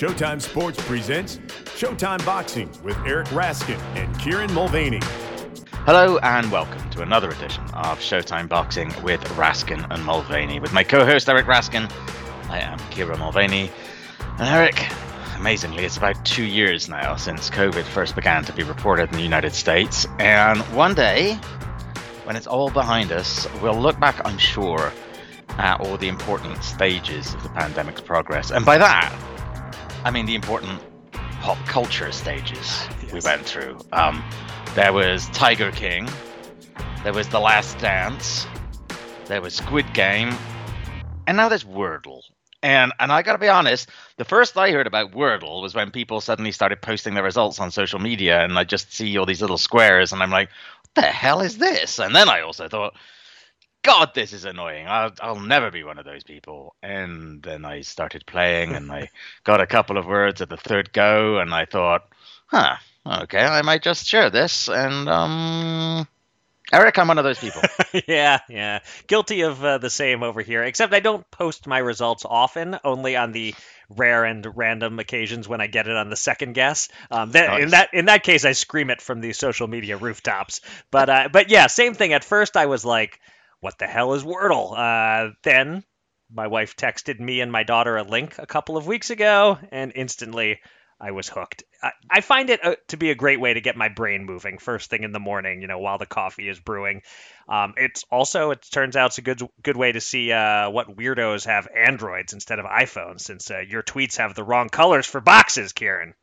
Showtime Sports presents Showtime Boxing with Eric Raskin and Kieran Mulvaney. Hello and welcome to another edition of Showtime Boxing with Raskin and Mulvaney. With my co-host Eric Raskin, I am Kieran Mulvaney. And Eric, amazingly, it's about two years now since COVID first began to be reported in the United States. And one day, when it's all behind us, we'll look back, I'm sure, at all the important stages of the pandemic's progress. And by that, I mean the important pop culture stages yes. we went through. Um, there was Tiger King, there was The Last Dance, there was Squid Game, and now there's Wordle. And and I gotta be honest, the first I heard about Wordle was when people suddenly started posting their results on social media, and I just see all these little squares, and I'm like, what the hell is this? And then I also thought, God, this is annoying. I'll, I'll never be one of those people. And then I started playing and I got a couple of words at the third go and I thought, huh, okay, I might just share this. And, um, Eric, I'm one of those people. yeah, yeah. Guilty of uh, the same over here, except I don't post my results often, only on the rare and random occasions when I get it on the second guess. Um, that, nice. In that in that case, I scream it from the social media rooftops. But uh, but yeah, same thing. At first, I was like, what the hell is Wordle? Uh, then my wife texted me and my daughter a link a couple of weeks ago, and instantly I was hooked. I, I find it uh, to be a great way to get my brain moving first thing in the morning, you know, while the coffee is brewing. Um, it's also, it turns out, it's a good good way to see uh, what weirdos have Androids instead of iPhones, since uh, your tweets have the wrong colors for boxes, Kieran.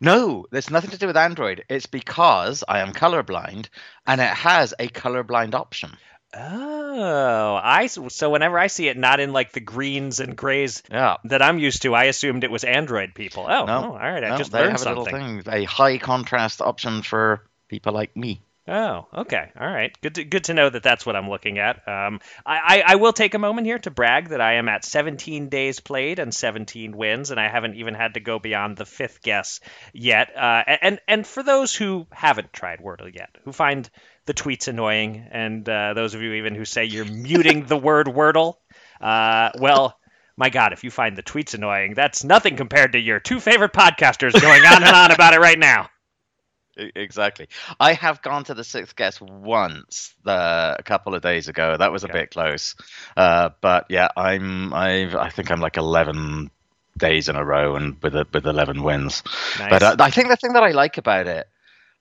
No, there's nothing to do with Android. It's because I am colorblind and it has a colorblind option. Oh, I so whenever I see it not in like the greens and grays yeah. that I'm used to, I assumed it was Android people. Oh, no, oh all right, I no, just they learned have something. a little thing, a high contrast option for people like me. Oh, okay, all right. Good, to, good to know that that's what I'm looking at. Um, I, I, I will take a moment here to brag that I am at 17 days played and 17 wins, and I haven't even had to go beyond the fifth guess yet. Uh, and and for those who haven't tried Wordle yet, who find the tweets annoying, and uh, those of you even who say you're muting the word Wordle. Uh, well, my God, if you find the tweets annoying, that's nothing compared to your two favorite podcasters going on and on about it right now. Exactly. I have gone to the sixth guess once uh, a couple of days ago. That was a bit close, uh, but yeah, I'm I I think I'm like eleven days in a row and with a, with eleven wins. Nice. But uh, I think the thing that I like about it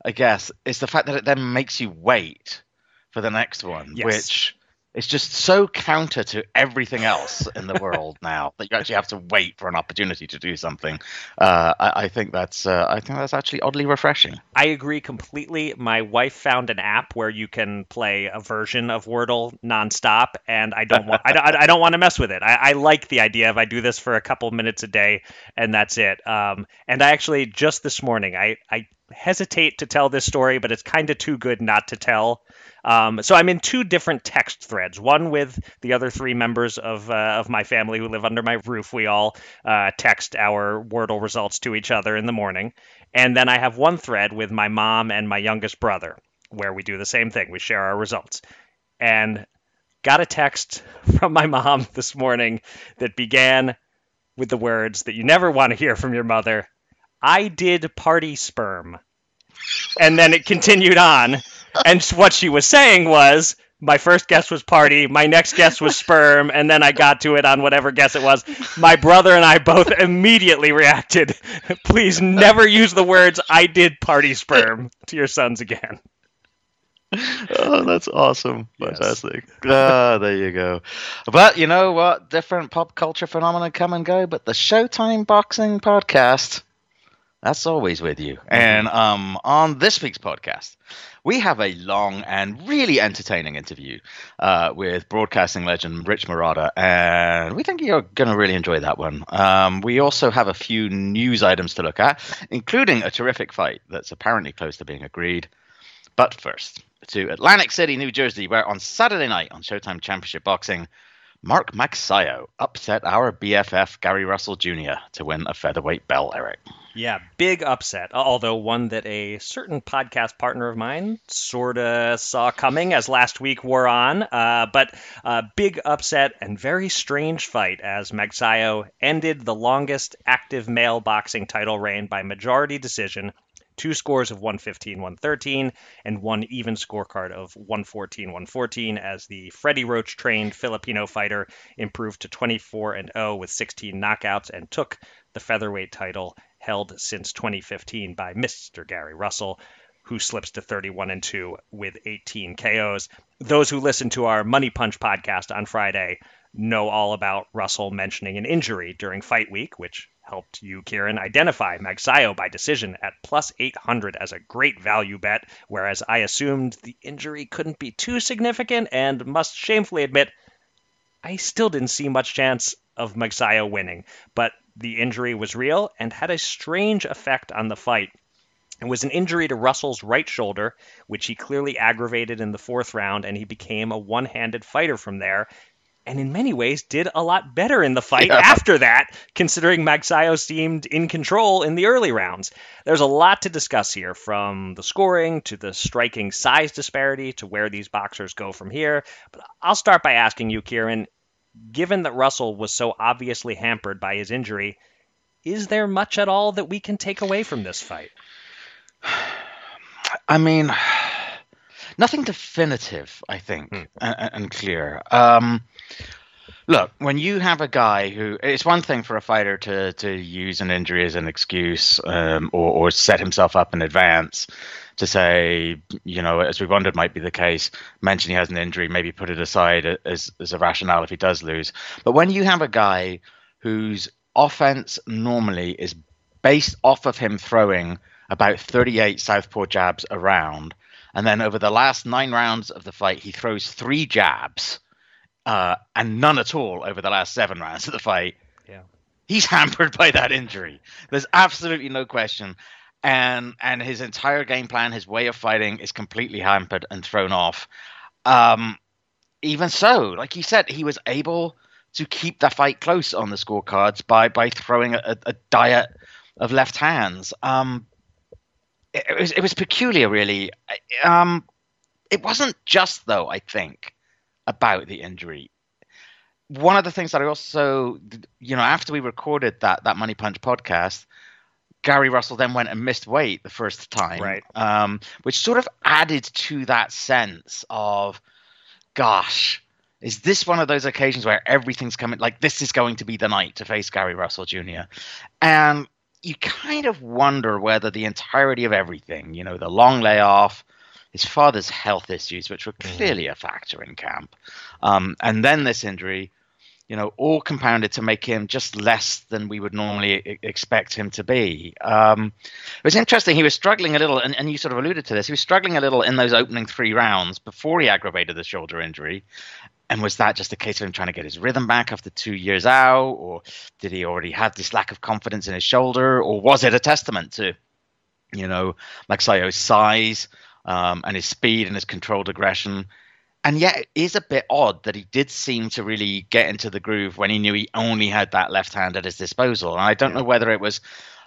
I guess, is the fact that it then makes you wait for the next one, yes. which is just so counter to everything else in the world now that you actually have to wait for an opportunity to do something. Uh, I, I, think that's uh, I think that's actually oddly refreshing. I agree completely. My wife found an app where you can play a version of Wordle nonstop, and I don't want I, I, don't want to mess with it. I, I, like the idea of I do this for a couple minutes a day, and that's it. Um, and I actually just this morning I I hesitate to tell this story, but it's kind of too good not to tell. Um, so I'm in two different text threads. One with the other three members of uh, of my family who live under my roof. We all uh, text our Wordle results to each other in the morning, and then I have one thread with my mom and my youngest brother where we do the same thing. We share our results, and got a text from my mom this morning that began with the words that you never want to hear from your mother. I did party sperm. And then it continued on. And what she was saying was, my first guess was party, my next guess was sperm, and then I got to it on whatever guess it was. My brother and I both immediately reacted. Please never use the words I did party sperm to your sons again. oh, that's awesome. Fantastic. Yes. ah, there you go. But you know what? Different pop culture phenomena come and go, but the Showtime Boxing Podcast that's always with you. Mm-hmm. And um, on this week's podcast, we have a long and really entertaining interview uh, with broadcasting legend Rich Marotta, and we think you're going to really enjoy that one. Um, we also have a few news items to look at, including a terrific fight that's apparently close to being agreed. But first, to Atlantic City, New Jersey, where on Saturday night on Showtime Championship Boxing, Mark Magsayo upset our BFF Gary Russell Jr. to win a featherweight belt, Eric. Yeah, big upset. Although one that a certain podcast partner of mine sort of saw coming as last week wore on. Uh, but uh, big upset and very strange fight as Magsayo ended the longest active male boxing title reign by majority decision two scores of 115 113 and one even scorecard of 114 114 as the Freddie Roach trained Filipino fighter improved to 24 and 0 with 16 knockouts and took the featherweight title held since 2015 by Mr. Gary Russell who slips to 31 and 2 with 18 KOs. Those who listen to our Money Punch podcast on Friday know all about Russell mentioning an injury during fight week, which helped you, Kieran, identify Magsayo by decision at plus 800 as a great value bet, whereas I assumed the injury couldn't be too significant and must shamefully admit I still didn't see much chance of Magsayo winning. But the injury was real and had a strange effect on the fight. It was an injury to Russell's right shoulder, which he clearly aggravated in the fourth round, and he became a one handed fighter from there and in many ways did a lot better in the fight yeah. after that, considering Magsayo seemed in control in the early rounds. There's a lot to discuss here, from the scoring to the striking size disparity to where these boxers go from here. But I'll start by asking you, Kieran, given that Russell was so obviously hampered by his injury, is there much at all that we can take away from this fight? I mean, nothing definitive, I think, hmm. and, and, clear. Um, look, when you have a guy who, it's one thing for a fighter to to use an injury as an excuse um, or, or set himself up in advance to say, you know, as we wondered might be the case, mention he has an injury, maybe put it aside as, as a rationale if he does lose. But when you have a guy whose offense normally is based off of him throwing about 38 southpaw jabs around, and then over the last nine rounds of the fight, he throws three jabs uh, and none at all over the last seven rounds of the fight. Yeah. He's hampered by that injury. There's absolutely no question. And and his entire game plan, his way of fighting is completely hampered and thrown off. Um, even so, like you said, he was able to keep the fight close on the scorecards by by throwing a, a diet of left hands. Um, it, it, was it was peculiar, really. Um, it wasn't just though. I think about the injury. One of the things that I also, you know, after we recorded that that Money Punch podcast, Gary Russell then went and missed weight the first time, right? Um, which sort of added to that sense of, gosh, is this one of those occasions where everything's coming? Like this is going to be the night to face Gary Russell Jr. And you kind of wonder whether the entirety of everything, you know, the long layoff, his father's health issues, which were mm-hmm. clearly a factor in camp, um, and then this injury, you know, all compounded to make him just less than we would normally I- expect him to be. Um, it was interesting. He was struggling a little, and, and you sort of alluded to this. He was struggling a little in those opening three rounds before he aggravated the shoulder injury. And was that just a case of him trying to get his rhythm back after two years out, or did he already have this lack of confidence in his shoulder, or was it a testament to, you know, Magsayo's size? Um, and his speed and his controlled aggression. And yet, it is a bit odd that he did seem to really get into the groove when he knew he only had that left hand at his disposal. And I don't know whether it was,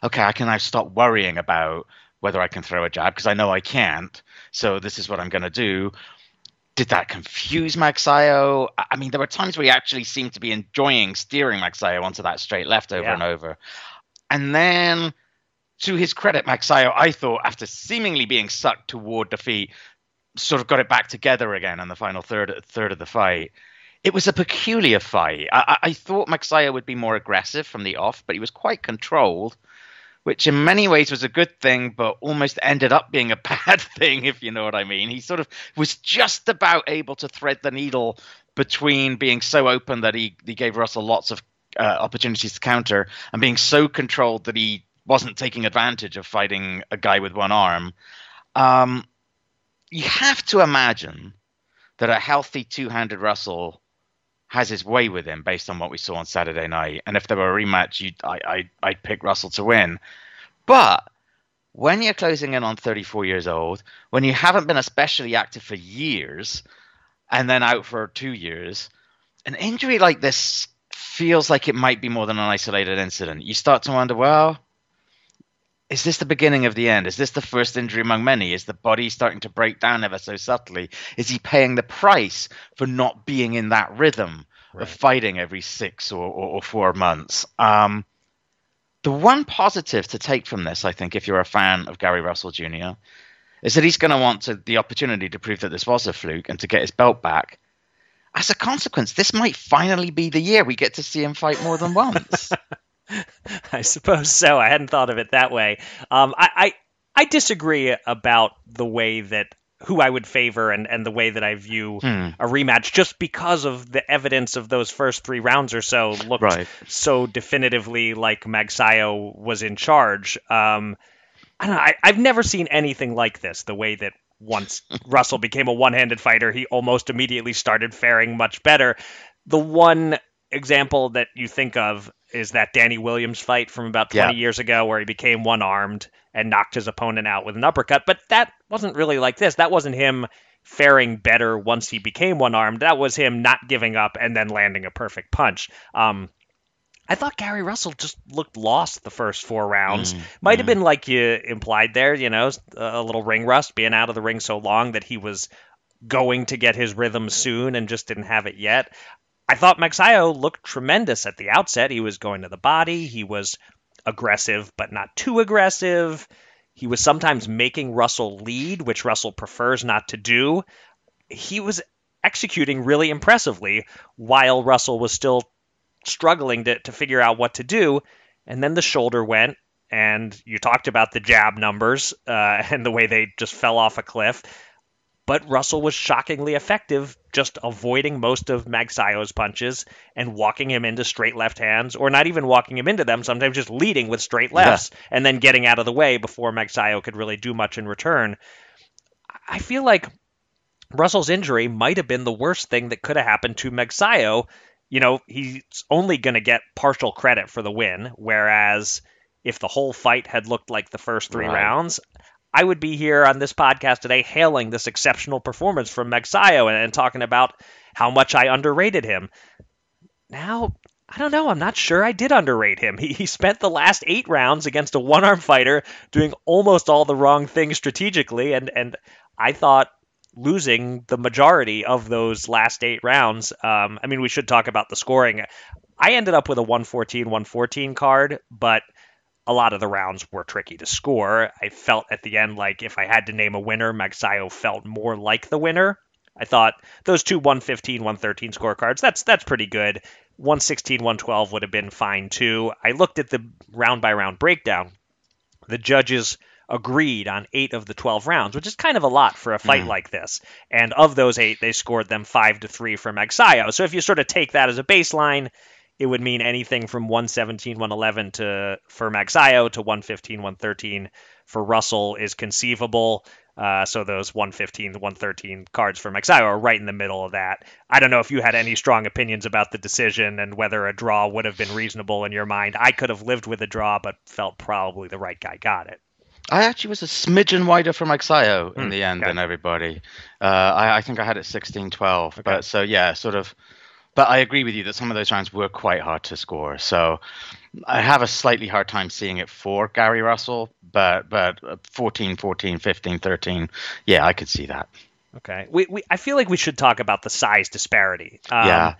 okay, I can now stop worrying about whether I can throw a jab because I know I can't. So this is what I'm going to do. Did that confuse Magsayo? I mean, there were times where he actually seemed to be enjoying steering Magsayo onto that straight left over yeah. and over. And then to his credit, Magsayo, I thought, after seemingly being sucked toward defeat, sort of got it back together again in the final third third of the fight. It was a peculiar fight. I, I thought Magsayo would be more aggressive from the off, but he was quite controlled, which in many ways was a good thing, but almost ended up being a bad thing, if you know what I mean. He sort of was just about able to thread the needle between being so open that he, he gave Russell lots of uh, opportunities to counter and being so controlled that he wasn't taking advantage of fighting a guy with one arm. Um, you have to imagine that a healthy two-handed Russell has his way with him based on what we saw on Saturday night. And if there were a rematch, I, I, I'd pick Russell to win. But when you're closing in on 34 years old, when you haven't been especially active for years, and then out for two years, an injury like this feels like it might be more than an isolated incident. You start to wonder, well, is this the beginning of the end? Is this the first injury among many? Is the body starting to break down ever so subtly? Is he paying the price for not being in that rhythm right. of fighting every six or, or, or four months? Um, the one positive to take from this, I think, if you're a fan of Gary Russell Jr., is that he's going to want to, the opportunity to prove that this was a fluke and to get his belt back. As a consequence, this might finally be the year we get to see him fight more than once. I suppose so. I hadn't thought of it that way. Um, I, I, I disagree about the way that who I would favor and, and the way that I view hmm. a rematch just because of the evidence of those first three rounds or so looked right. so definitively like Magsayo was in charge. Um, I don't know. I, I've never seen anything like this. The way that once Russell became a one-handed fighter, he almost immediately started faring much better. The one example that you think of is that Danny Williams fight from about 20 yeah. years ago where he became one armed and knocked his opponent out with an uppercut. But that wasn't really like this. That wasn't him faring better once he became one armed. That was him not giving up and then landing a perfect punch. Um, I thought Gary Russell just looked lost the first four rounds. Mm, Might mm. have been like you implied there, you know, a little ring rust, being out of the ring so long that he was going to get his rhythm soon and just didn't have it yet. I thought Magsayo looked tremendous at the outset. He was going to the body, he was aggressive, but not too aggressive. He was sometimes making Russell lead, which Russell prefers not to do. He was executing really impressively while Russell was still struggling to, to figure out what to do. And then the shoulder went, and you talked about the jab numbers uh, and the way they just fell off a cliff. But Russell was shockingly effective, just avoiding most of Magsayo's punches and walking him into straight left hands, or not even walking him into them, sometimes just leading with straight lefts yeah. and then getting out of the way before Magsayo could really do much in return. I feel like Russell's injury might have been the worst thing that could have happened to Magsayo you know, he's only going to get partial credit for the win. Whereas if the whole fight had looked like the first three right. rounds, I would be here on this podcast today hailing this exceptional performance from Magsayo and, and talking about how much I underrated him. Now, I don't know. I'm not sure I did underrate him. He, he spent the last eight rounds against a one arm fighter doing almost all the wrong things strategically, and, and I thought losing the majority of those last eight rounds. Um, I mean, we should talk about the scoring. I ended up with a 114 114 card, but a lot of the rounds were tricky to score. I felt at the end like if I had to name a winner, Magsayo felt more like the winner. I thought those two 115 113 scorecards, that's that's pretty good. 116 112 would have been fine too. I looked at the round by round breakdown. The judges agreed on eight of the 12 rounds, which is kind of a lot for a fight mm. like this. And of those eight, they scored them five to three for Magsayo. So if you sort of take that as a baseline, it would mean anything from 117, 111 to for Magsayo to 115, 113 for Russell is conceivable. Uh, so those 115 113 cards for Magsayo are right in the middle of that. I don't know if you had any strong opinions about the decision and whether a draw would have been reasonable in your mind. I could have lived with a draw, but felt probably the right guy got it. I actually was a smidgen wider from Magsayo in mm, the end okay. than everybody. Uh, I, I, think I had it 16 12. Okay. But so, yeah, sort of. But I agree with you that some of those rounds were quite hard to score. So I have a slightly hard time seeing it for Gary Russell. But but 14, 14, 15, 13. Yeah, I could see that. Okay. We, we I feel like we should talk about the size disparity. Um, yeah.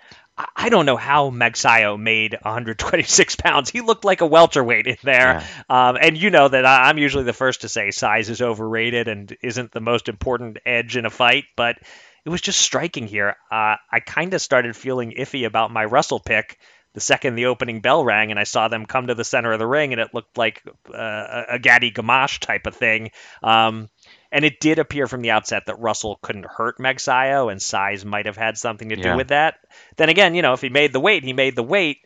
I don't know how Magsayo made 126 pounds. He looked like a welterweight in there. Yeah. Um, and you know that I'm usually the first to say size is overrated and isn't the most important edge in a fight, but it was just striking here. Uh, I kind of started feeling iffy about my Russell pick the second the opening bell rang and I saw them come to the center of the ring and it looked like uh, a Gatti Gamache type of thing. Um, and it did appear from the outset that Russell couldn't hurt Magsayo, and size might have had something to do yeah. with that. Then again, you know, if he made the weight, he made the weight.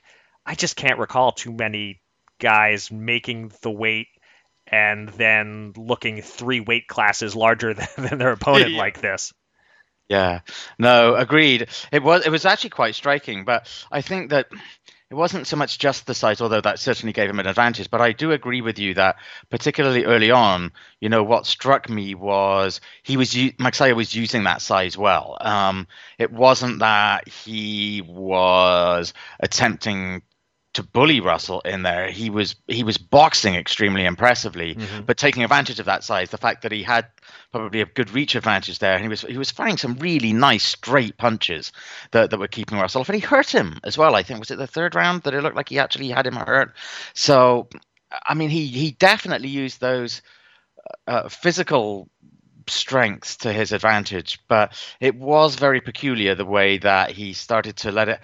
I just can't recall too many guys making the weight and then looking three weight classes larger than, than their opponent yeah. like this. Yeah, no, agreed. It was it was actually quite striking, but I think that it wasn't so much just the size, although that certainly gave him an advantage. But I do agree with you that, particularly early on, you know, what struck me was he was Magsayo was using that size well. Um, it wasn't that he was attempting to bully Russell in there. He was he was boxing extremely impressively, mm-hmm. but taking advantage of that size, the fact that he had probably a good reach advantage there, and he was he was firing some really nice straight punches that, that were keeping Russell off, and he hurt him as well. I think was it the third round that it looked like he actually had him hurt. So, I mean, he he definitely used those uh, physical strengths to his advantage, but it was very peculiar the way that he started to let it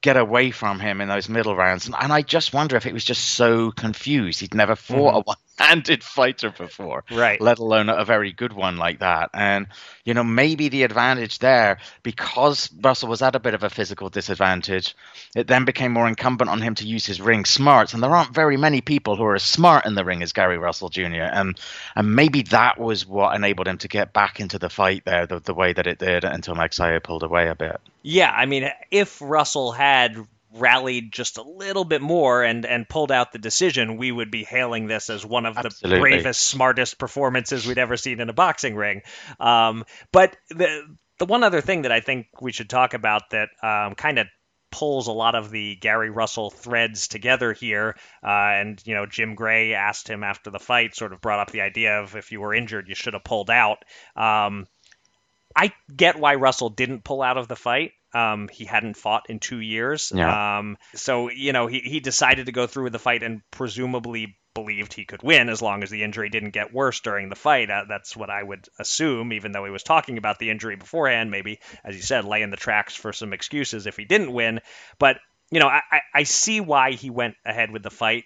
get away from him in those middle rounds. And, and I just wonder if it was just so confused. He'd never fought mm-hmm. a one handed fighter before, right? Let alone a very good one like that. And you know, maybe the advantage there because Russell was at a bit of a physical disadvantage, it then became more incumbent on him to use his ring smarts. And there aren't very many people who are as smart in the ring as Gary Russell Jr. And and maybe that was what enabled him to get back into the fight there the, the way that it did until Magsayo pulled away a bit. Yeah, I mean, if Russell had rallied just a little bit more and and pulled out the decision, we would be hailing this as one of Absolutely. the bravest, smartest performances we'd ever seen in a boxing ring. Um, but the the one other thing that I think we should talk about that um, kind of pulls a lot of the Gary Russell threads together here. Uh, and, you know, Jim Gray asked him after the fight, sort of brought up the idea of if you were injured, you should have pulled out. Um, I get why Russell didn't pull out of the fight. Um, he hadn't fought in two years. Yeah. Um, so, you know, he, he decided to go through with the fight and presumably believed he could win as long as the injury didn't get worse during the fight. Uh, that's what I would assume, even though he was talking about the injury beforehand, maybe, as you said, laying the tracks for some excuses if he didn't win. But, you know, I, I see why he went ahead with the fight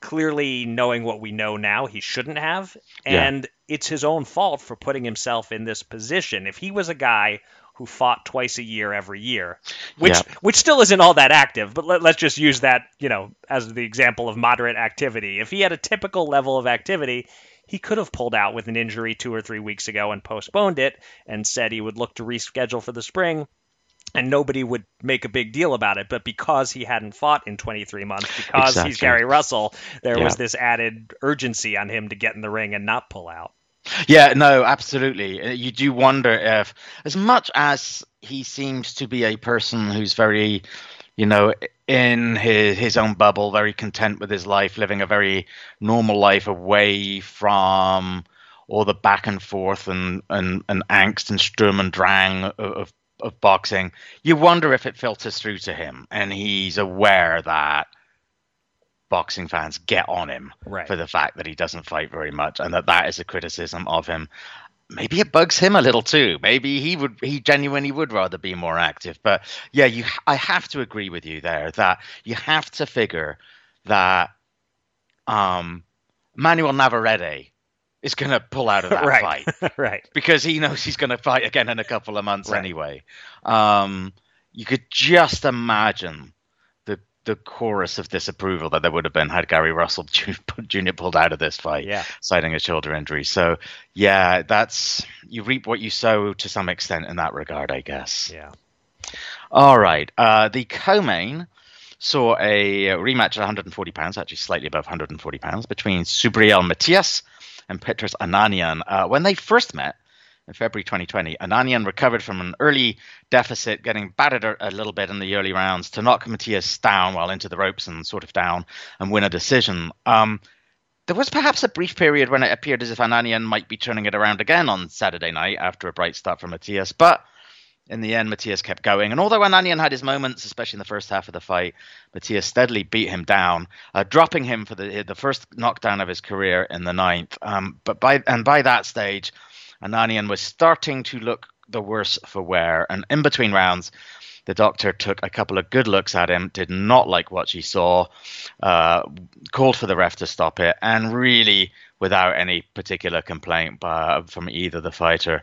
clearly knowing what we know now, he shouldn't have. And yeah. it's his own fault for putting himself in this position. If he was a guy who fought twice a year every year, which yeah. which still isn't all that active. But let, us just use that, you know, as the example of moderate activity. If he had a typical level of activity, he could have pulled out with an injury two or three weeks ago and postponed it and said he would look to reschedule for the spring. And nobody would make a big deal about it. But because he hadn't fought in 23 months, because exactly. he's Gary Russell, there yeah. was this added urgency on him to get in the ring and not pull out. Yeah, no, absolutely. Uh, you do wonder if, as much as he seems to be a person who's very, you know, in his his own bubble, very content with his life, living a very normal life away from all the back and forth and and, and angst and sturm and drang of, of of boxing. You wonder if it filters through to him, and he's aware that boxing fans get on him right. for the fact that he doesn't fight very much and that that is a criticism of him maybe it bugs him a little too maybe he would he genuinely would rather be more active but yeah you i have to agree with you there that you have to figure that um manuel navarrete is going to pull out of that right. fight right because he knows he's going to fight again in a couple of months right. anyway um you could just imagine the chorus of disapproval that there would have been had Gary Russell Jr. pulled out of this fight, yeah. citing a shoulder injury. So, yeah, that's you reap what you sow to some extent in that regard, I guess. Yeah. All right. Uh, the co-main saw a rematch at 140 pounds, actually slightly above 140 pounds, between Subriel Matias and Petros Ananyan. Uh, when they first met, in February 2020. Ananyan recovered from an early deficit, getting battered a, little bit in the early rounds to knock Matias down while into the ropes and sort of down and win a decision. Um, there was perhaps a brief period when it appeared as if Ananyan might be turning it around again on Saturday night after a bright start from Matias, but in the end, Matias kept going. And although Ananyan had his moments, especially in the first half of the fight, Matias steadily beat him down, uh, dropping him for the the first knockdown of his career in the ninth. Um, but by and by that stage, Ananyan was starting to look the worse for wear. And in between rounds, the doctor took a couple of good looks at him, did not like what she saw, uh, called for the ref to stop it, and really, without any particular complaint by, from either the fighter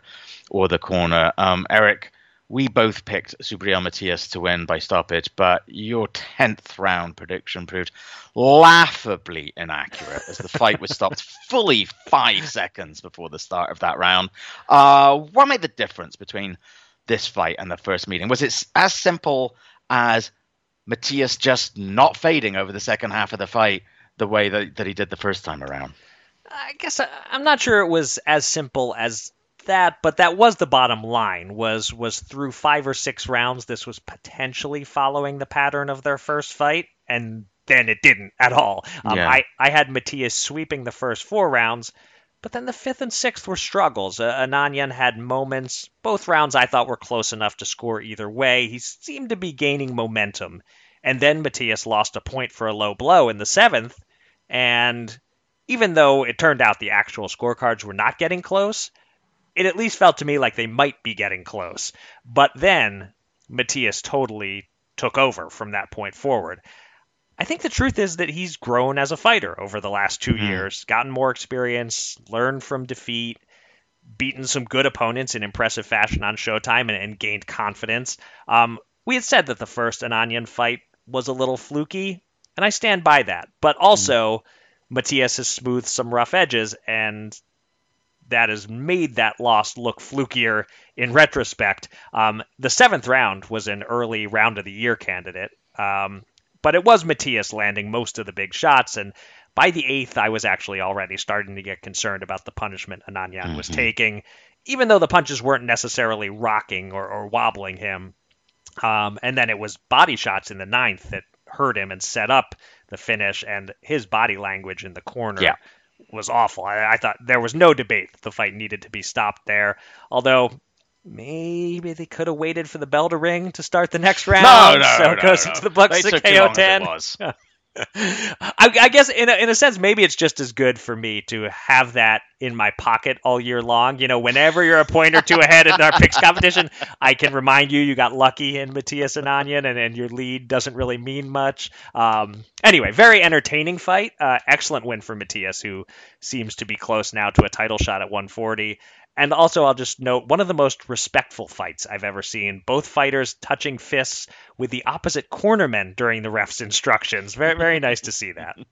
or the corner, um, Eric we both picked Subriel Matias to win by stoppage, but your 10th round prediction proved laughably inaccurate as the fight was stopped fully five seconds before the start of that round. Uh, what made the difference between this fight and the first meeting? Was it as simple as Matias just not fading over the second half of the fight the way that, that he did the first time around? I guess uh, I'm not sure it was as simple as that, but that was the bottom line. Was was through five or six rounds, this was potentially following the pattern of their first fight. and then it didn't at all. Um, Yeah. I, I had Matias sweeping the first four rounds, but then the fifth and sixth were struggles. Uh, Ananyan had moments. Both rounds I thought were close enough to score either way. He seemed to be gaining momentum. And then Matias lost a point for a low blow in the seventh. And even though it turned out the actual scorecards were not getting close, it at least felt to me like they might be getting close. But then Matias totally took over from that point forward. I think the truth is that he's grown as a fighter over the last 2 Mhm. years, gotten more experience, learned from defeat, beaten some good opponents in impressive fashion on Showtime, and, and gained confidence. Um, we had said that the first Ananyan fight was a little fluky, and I stand by that. But also, Matias has smoothed some rough edges, and that has made that loss look flukier in retrospect. Um, the seventh round was an early round of the year candidate, um, but it was Matias landing most of the big shots, and by the eighth, I was actually already starting to get concerned about the punishment Ananyan was Mhm. taking, even though the punches weren't necessarily rocking or, or wobbling him. Um, and then it was body shots in the ninth that hurt him and set up the finish, and his body language in the corner Yeah. Was awful. I, I thought there was no debate that the fight needed to be stopped there. Although maybe they could have waited for the bell to ring to start the next round. No, no, so no, it goes no. into the Bucks They to KO long as it ten. I, I guess in a, in a sense, maybe it's just as good for me to have that in my pocket all year long. You know, whenever you're a point or two ahead in our picks competition, I can remind you you got lucky in Matias and Onion, and, and your lead doesn't really mean much. Um, anyway, very entertaining fight. Uh, excellent win for Matias, who seems to be close now to a title shot at 140. And also, I'll just note one of the most respectful fights I've ever seen. Both fighters touching fists with the opposite cornermen during the ref's instructions. Very, very nice to see that.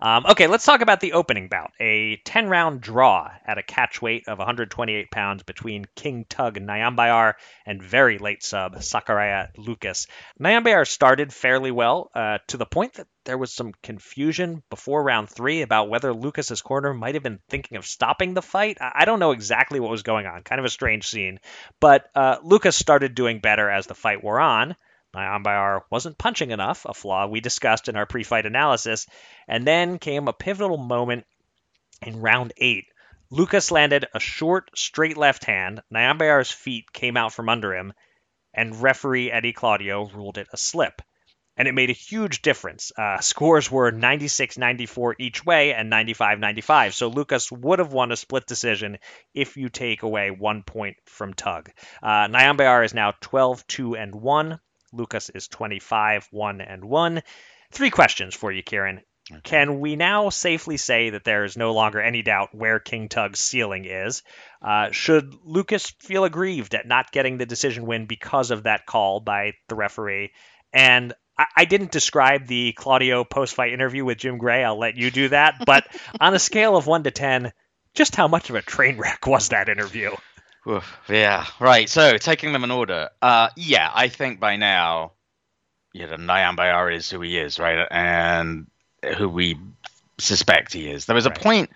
Um, okay, let's talk about the opening bout. A 10 round draw at a catch weight of 128 pounds between King Tug Nyambayar and very late sub Sakaria Lukas. Nyambayar started fairly well uh, to the point that there was some confusion before round three about whether Lukas's corner might have been thinking of stopping the fight. I don't know exactly what was going on. Kind of a strange scene. But uh, Lukas started doing better as the fight wore on. Nyambayar wasn't punching enough, a flaw we discussed in our pre fight analysis. And then came a pivotal moment in round eight. Lucas landed a short, straight left hand. Nyambayar's feet came out from under him, and referee Eddie Claudio ruled it a slip. And it made a huge difference. Uh, scores were 96 94 each way and 95 95. So Lukas would have won a split decision if you take away one point from Tug. Uh, Nyambayar is now 12 2 and 1. Lukas is 25 1 and 1. Three questions for you, Kieran. Can we now safely say that there is no longer any doubt where King Tug's ceiling is? Uh, should Lukas feel aggrieved at not getting the decision win because of that call by the referee? And I, I didn't describe the Claudio post fight interview with Jim Gray. I'll let you do that. But on a scale of 1 to 10, just how much of a train wreck was that interview? Oof, yeah, right. So taking them in order. Uh, yeah, I think by now, you know, Nyambayar is who he is, right, and who we suspect he is. There was a Right. point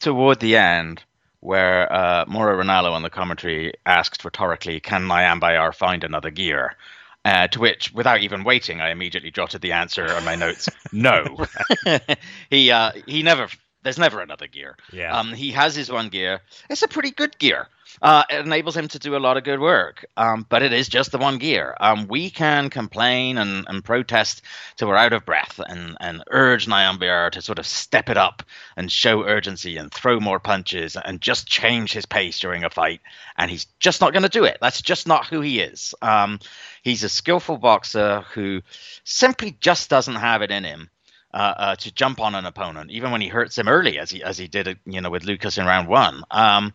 toward the end where uh, Mauro Ranallo on the commentary asked rhetorically, "Can Nyambayar find another gear?" Uh, to which, without even waiting, I immediately jotted the answer on my notes: "No." he uh, he never. There's never another gear. Yeah. Um, he has his one gear. It's a pretty good gear. Uh, it enables him to do a lot of good work. Um, but it is just the one gear. Um, we can complain and, and protest till we're out of breath and, and urge Nyambayar to sort of step it up and show urgency and throw more punches and just change his pace during a fight. And he's just not going to do it. That's just not who he is. Um, he's a skillful boxer who simply just doesn't have it in him uh, uh, to jump on an opponent, even when he hurts him early, as he as he did, you know, with Lukas in round one. Um,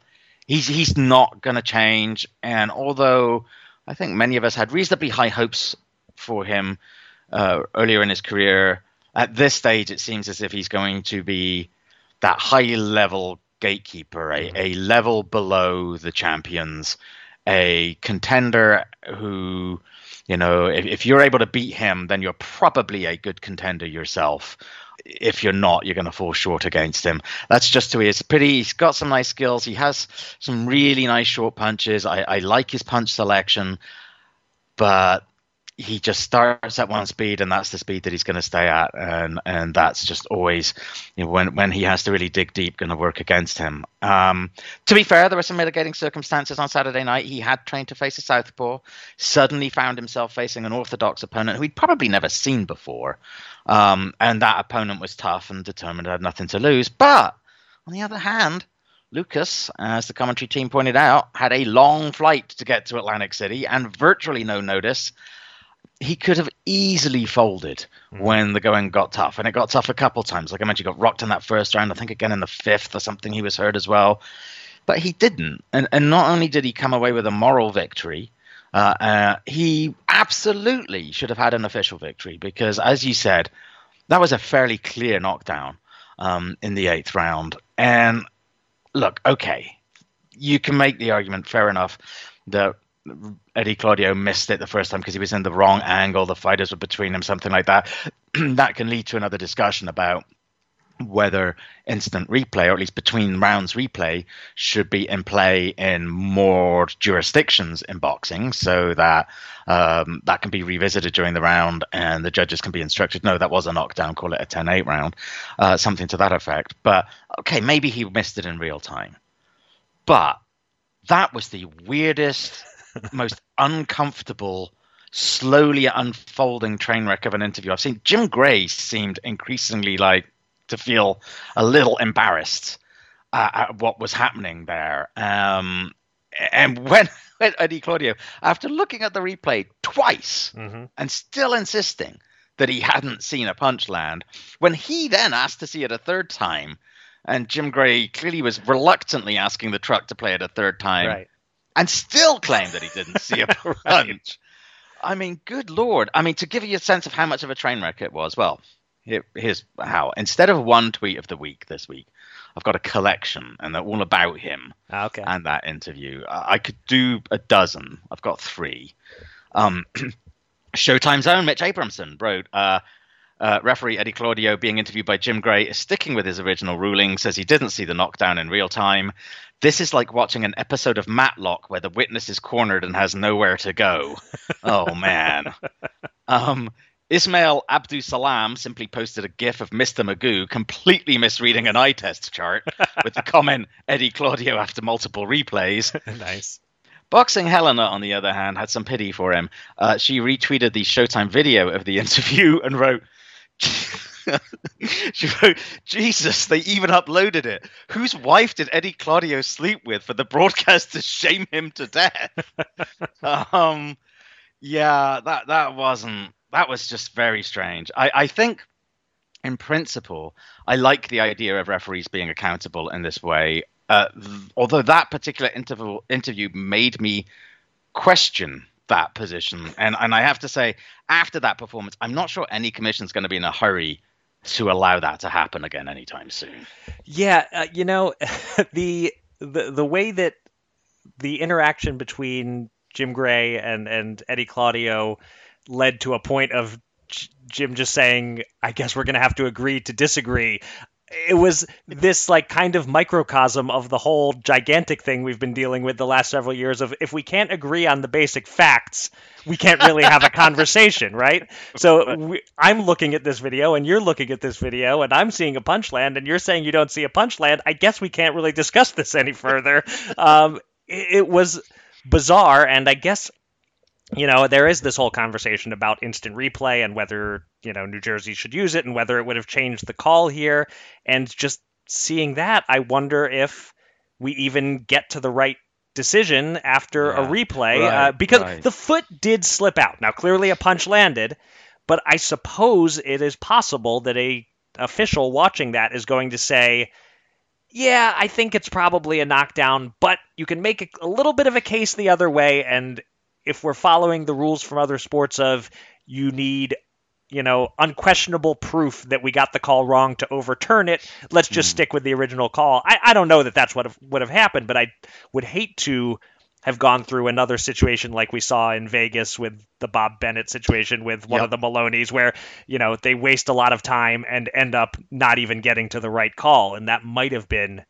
he's he's not going to change. And although I think many of us had reasonably high hopes for him uh, earlier in his career, at this stage it seems as if he's going to be that high level gatekeeper, a, a level below the champions, a contender who you know, if, if you're able to beat him, then you're probably a good contender yourself. If you're not, you're going to fall short against him. That's just who he is. Pretty. He's got some nice skills. He has some really nice short punches. I, I like his punch selection, but he just starts at one speed and that's the speed that he's going to stay at and and that's just always you know when when he has to really dig deep going to work against him um, to be fair there were some mitigating circumstances on saturday night he had trained to face a southpaw suddenly found himself facing an orthodox opponent who he'd probably never seen before um, and that opponent was tough and determined had nothing to lose but on the other hand Lukas, as the commentary team pointed out, had a long flight to get to Atlantic City and virtually no notice he could have easily folded mm. when the going got tough, and it got tough a couple times. Like I mentioned, he got rocked in that first round. I think again in the fifth or something, he was hurt as well, but he didn't. And and not only did he come away with a moral victory, uh, uh, he absolutely should have had an official victory because, as you said, that was a fairly clear knockdown um, in the eighth round. And look, okay, you can make the argument, fair enough, that Eddie Claudio missed it the first time because he was in the wrong angle. The fighters were between him, something like that. that can lead to another discussion about whether instant replay, or at least between rounds replay, should be in play in more jurisdictions in boxing, so that um, that can be revisited during the round, and the judges can be instructed, no, that was a knockdown, call it a 10-8 round, uh, something to that effect. But okay, maybe he missed it in real time, but that was the weirdest most uncomfortable, slowly unfolding train wreck of an interview I've seen. Jim Gray seemed increasingly like to feel a little embarrassed uh, at what was happening there. Um, and when, when, Eddie Claudio, after looking at the replay twice mm-hmm. and still insisting that he hadn't seen a punch land, when he then asked to see it a third time, and Jim Gray clearly was reluctantly asking the truck to play it a third time. Right and still claimed that he didn't see a punch. right. I mean, good lord. I mean, to give you a sense of how much of a train wreck it was, well, here, here's how. Instead of one tweet of the week this week, I've got a collection, and they're all about him ah, okay. and that interview. I could do a dozen. I've got three. Um, Showtime's own Mitch Abramson wrote, uh, uh, referee Eddie Claudio, being interviewed by Jim Gray, is sticking with his original ruling, says he didn't see the knockdown in real time. This is like watching an episode of Matlock where the witness is cornered and has nowhere to go. oh, man. Um, Ismail Abdul Salam simply posted a gif of Mr. Magoo completely misreading an eye test chart with the comment Eddie Claudio after multiple replays. nice. Boxing Helena, on the other hand, had some pity for him. Uh, she retweeted the Showtime video of the interview and wrote, she wrote, Jesus, they even uploaded it. Whose wife did Eddie Claudio sleep with for the broadcast to shame him to death? um, yeah, that that wasn't. That was just very strange. I, I think, in principle, I like the idea of referees being accountable in this way. Uh, th- although that particular interview interview made me question that position. And and I have to say, after that performance, I'm not sure any commission is going to be in a hurry to allow that to happen again anytime soon. Yeah, uh, you know, the the the way that the interaction between Jim Gray and and Eddie Claudio led to a point of Jim just saying, "I guess we're going to have to agree to disagree." it was this like kind of microcosm of the whole gigantic thing we've been dealing with the last several years of if we can't agree on the basic facts we can't really have a conversation right? So we, i'm looking at this video and you're looking at this video and i'm seeing a punch land and you're saying you don't see a punch land. I guess we can't really discuss this any further. Um, it, it was bizarre and i guess you know, there is this whole conversation about instant replay and whether, you know, New Jersey should use it and whether it would have changed the call here. And just seeing that, I wonder if we even get to the right decision after yeah, a replay right, uh, because right. the foot did slip out. Now, clearly a punch landed, but I suppose it is possible that a official watching that is going to say, yeah, I think it's probably a knockdown, but you can make a, a little bit of a case the other way, and if we're following the rules from other sports of you need you know unquestionable proof that we got the call wrong to overturn it let's just mm. stick with the original call I, I don't know that that's what would have happened but i would hate to have gone through another situation like we saw in Vegas with the Bob Bennett situation with one yep. of the Maloneys, where you know they waste a lot of time and end up not even getting to the right call, and that might have been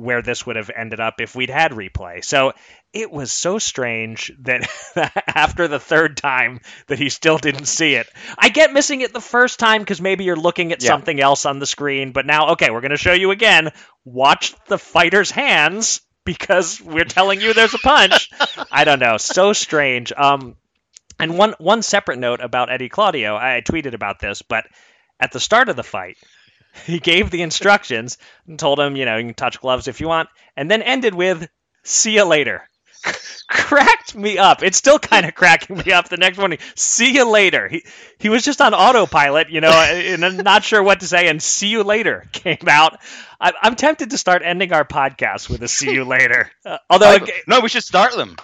where this would have ended up if we'd had replay. So it was so strange that after the third time that he still didn't see it. I get missing it the first time because maybe you're looking at yeah. something else on the screen, but now okay, we're going to show you again. Watch the fighter's hands because we're telling you there's a punch. I don't know, so strange. Um, and one one separate note about Eddie Claudio, I tweeted about this, but at the start of the fight, he gave the instructions and told him, you know, you can touch gloves if you want, and then ended with "See you later." cracked me up. It's still kind of cracking me up. The next morning, see you later. He he was just on autopilot, you know, and I'm not sure what to say. And see you later came out. I, am tempted to start ending our podcast with a see you later. Uh, although, I, no, we should start them.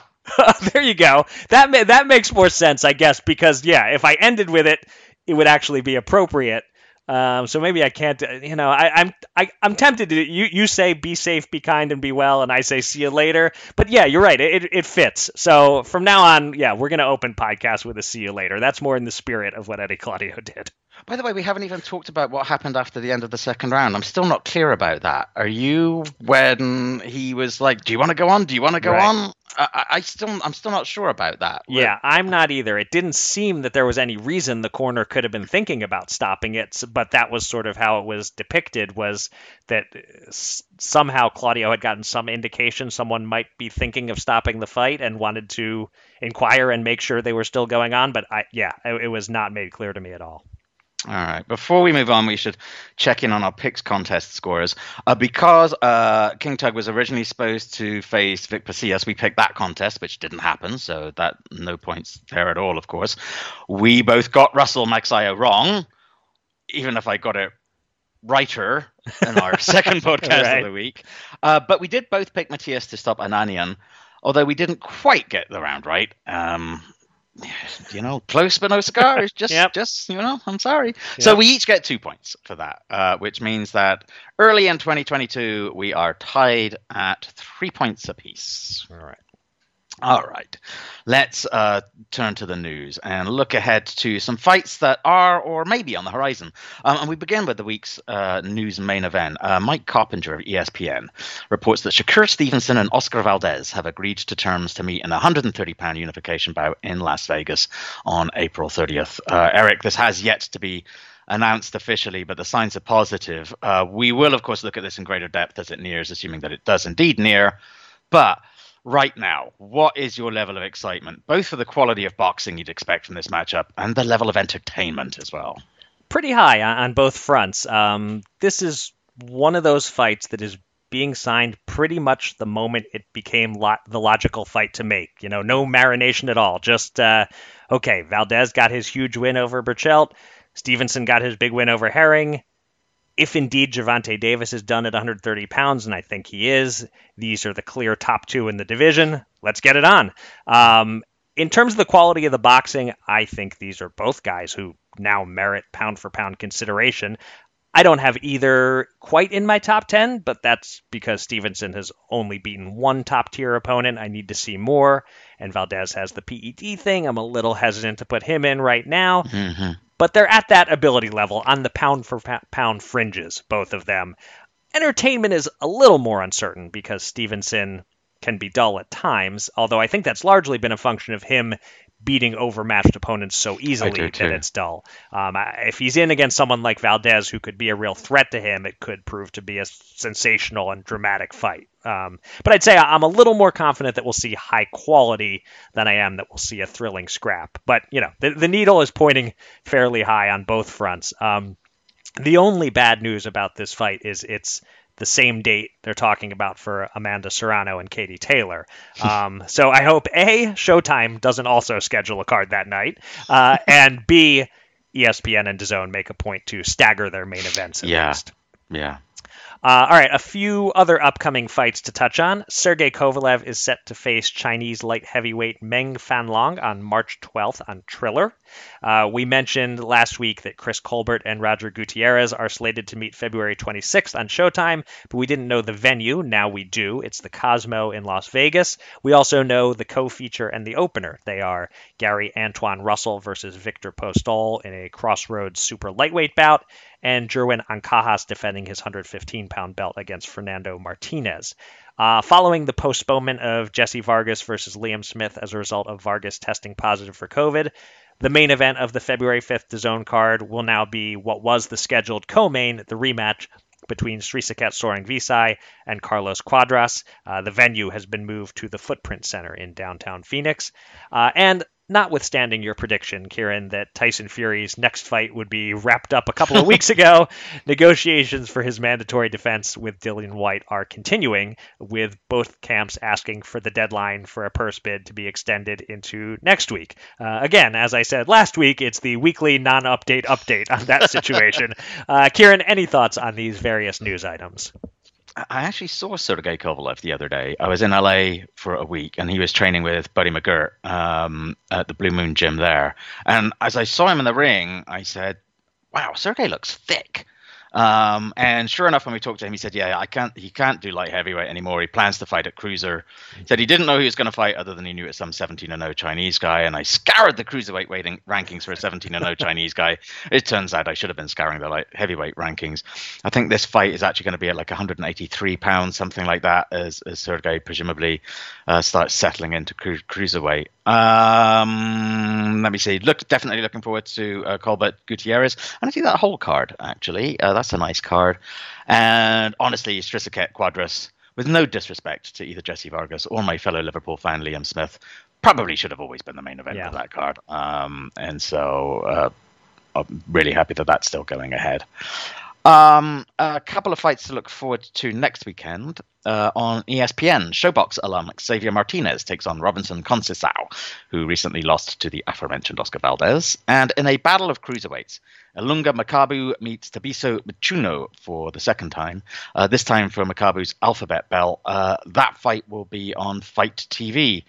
there you go. That that makes more sense, I guess, because yeah, if I ended with it, it would actually be appropriate. Um, so maybe I can't. Uh, you know, I, I'm I, I'm tempted to. You you say be safe, be kind, and be well, and I say see you later. But yeah, you're right. It it fits. So from now on, yeah, we're gonna open podcast with a see you later. That's more in the spirit of what Eddie Claudio did. By the way, we haven't even talked about what happened after the end of the second round. I'm still not clear about that. Are you when he was like, "Do you want to go on? Do you want to go right. on?" I, I, still, I'm still not sure about that. Yeah, I'm not either. It didn't seem that there was any reason the corner could have been thinking about stopping it, but that was sort of how it was depicted. Was that uh, somehow Claudio had gotten some indication someone might be thinking of stopping the fight and wanted to inquire and make sure they were still going on. But I, yeah, it, it was not made clear to me at all. All right. Before we move on, we should check in on our picks contest scores. Uh, because uh, King Tug was originally supposed to face Vic Pasillas, we picked that contest, which didn't happen. So that no points there at all, of course. We both got Russell Magsayo wrong, even if I got it righter in our second podcast right. of the week. Uh, but we did both pick Matias to stop Ananyan, although we didn't quite get the round right. Um, you know, close but no cigar is just, yep. just you know, I'm sorry. Yep. So we each get two points for that, uh, which means that early in 2022 we are tied at three points apiece. All right. All right, let's uh, turn to the news and look ahead to some fights that are or may be on the horizon. Um, and we begin with the week's uh, news main event. Uh, Mike Coppinger of ESPN reports that Shakur Stevenson and Oscar Valdez have agreed to terms to meet in a 130 pound unification bout in Las Vegas on April 30th. Uh, Eric, this has yet to be announced officially, but the signs are positive. Uh, we will, of course, look at this in greater depth as it nears, assuming that it does indeed near. But right now, what is your level of excitement, both for the quality of boxing you'd expect from this matchup and the level of entertainment as well? Pretty high on, both fronts. Um, this is one of those fights that is being signed pretty much the moment it became lo- the logical fight to make. You know, no marination at all. Just, uh, okay, Valdez got his huge win over Berchelt. Stevenson got his big win over Herring if indeed Gervonta Davis is done at 130 pounds, and I think he is, these are the clear top two in the division. Let's get it on. Um, in terms of the quality of the boxing, I think these are both guys who now merit pound for pound consideration. I don't have either quite in my top 10, but that's because Stevenson has only beaten one top tier opponent. I need to see more. And Valdez has the PED thing. I'm a little hesitant to put him in right now. Mm-hmm but they're at that ability level on the pound for pound fringes, both of them. Entertainment is a little more uncertain because Stevenson can be dull at times, although I think that's largely been a function of him beating overmatched opponents so easily that it's dull. Um, if he's in against someone like Valdez, who could be a real threat to him, it could prove to be a sensational and dramatic fight. Um, but I'd say I'm a little more confident that we'll see high quality than I am that we'll see a thrilling scrap. But you know, the, the needle is pointing fairly high on both fronts. Um, the only bad news about this fight is it's the same date they're talking about for Amanda Serrano and Katie Taylor. Um, so I hope A, Showtime doesn't also schedule a card that night, uh, and B, ESPN and DAZN make a point to stagger their main events at yeah. least. Yeah. Uh, all right, a few other upcoming fights to touch on. Sergey Kovalev is set to face Chinese light heavyweight Meng Fanlong on March 12th on Triller. Uh, we mentioned last week that Chris Colbert and Roger Gutierrez are slated to meet February 26th on Showtime, but we didn't know the venue. Now we do. It's the Cosmo in Las Vegas. We also know the co feature and the opener. They are Gary Antoine Russell versus Victor Postol in a Crossroads super lightweight bout, and Jerwin Ancajas defending his 115 pound belt against Fernando Martinez. Uh, following the postponement of Jesse Vargas versus Liam Smith as a result of Vargas testing positive for COVID, the main event of the February 5th DAZN card will now be what was the scheduled co-main, the rematch between Srisaket Sor Rungvisai and Carlos Cuadras. Uh, the venue has been moved to the Footprint Center in downtown Phoenix. Uh, and notwithstanding your prediction, Kieran, that Tyson Fury's next fight would be wrapped up a couple of weeks ago, negotiations for his mandatory defense with Dillian Whyte are continuing, with both camps asking for the deadline for a purse bid to be extended into next week. Uh, again, as I said last week, it's the weekly non update update on that situation. uh, Kieran, any thoughts on these various news items? I actually saw Sergey Kovalev the other day. I was in LA for a week, and he was training with Buddy McGirt um, at the Blue Moon Gym there. And as I saw him in the ring, I said, "Wow, Sergey looks thick." Um, and sure enough, when we talked to him, he said, "Yeah, I can't. He can't do light heavyweight anymore. He plans to fight at cruiser." He said he didn't know he was going to fight, other than he knew it's some 17 and 0 Chinese guy. And I scoured the cruiserweight weighting rankings for a 17 and 0 Chinese guy. It turns out I should have been scouring the light heavyweight rankings. I think this fight is actually going to be at like 183 pounds, something like that, as, as Sergey presumably uh, starts settling into cru- cruiserweight. Um, let me see. Look, definitely looking forward to uh, Colbert Gutierrez, and I see that whole card actually. Uh, that's a nice card, and honestly, Srisaket Cuadras, With no disrespect to either Jesse Vargas or my fellow Liverpool fan Liam Smith, probably should have always been the main event yeah. of that card. Um, and so uh, I'm really happy that that's still going ahead. Um, a couple of fights to look forward to next weekend uh, on ESPN. Showbox alum Xavier Martinez takes on Robinson Conceição, who recently lost to the aforementioned Oscar Valdez. And in a battle of cruiserweights, Ilunga Makabu meets Thabiso Mchunu for the second time, uh, this time for Makabu's alphabet belt. Uh, that fight will be on FITE TV.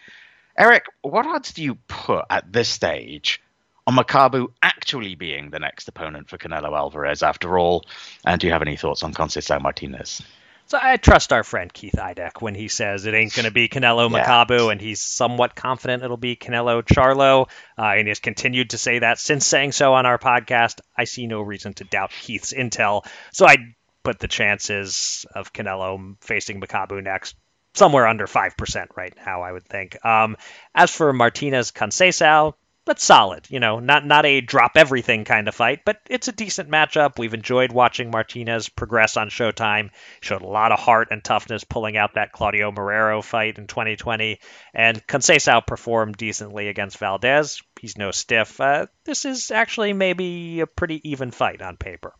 Eric, what odds do you put at this stage on Makabu actually being the next opponent for Canelo Alvarez after all? And do you have any thoughts on Conceição Martinez? So I trust our friend Keith Idec when he says it ain't going to be Canelo yeah. Makabu, and he's somewhat confident it'll be Canelo Charlo, uh, and he has continued to say that since saying so on our podcast. I see no reason to doubt Keith's intel, so I put the chances of Canelo facing Makabu next somewhere under 5% right now, I would think. Um, as for Martinez Conceição, but solid. You know, not not a drop everything kind of fight, but it's a decent matchup. We've enjoyed watching Martinez progress on Showtime. Showed a lot of heart and toughness pulling out that Claudio Marrero fight in 2020, and Conceição performed decently against Valdez. He's no stiff. Uh, this is actually maybe a pretty even fight on paper.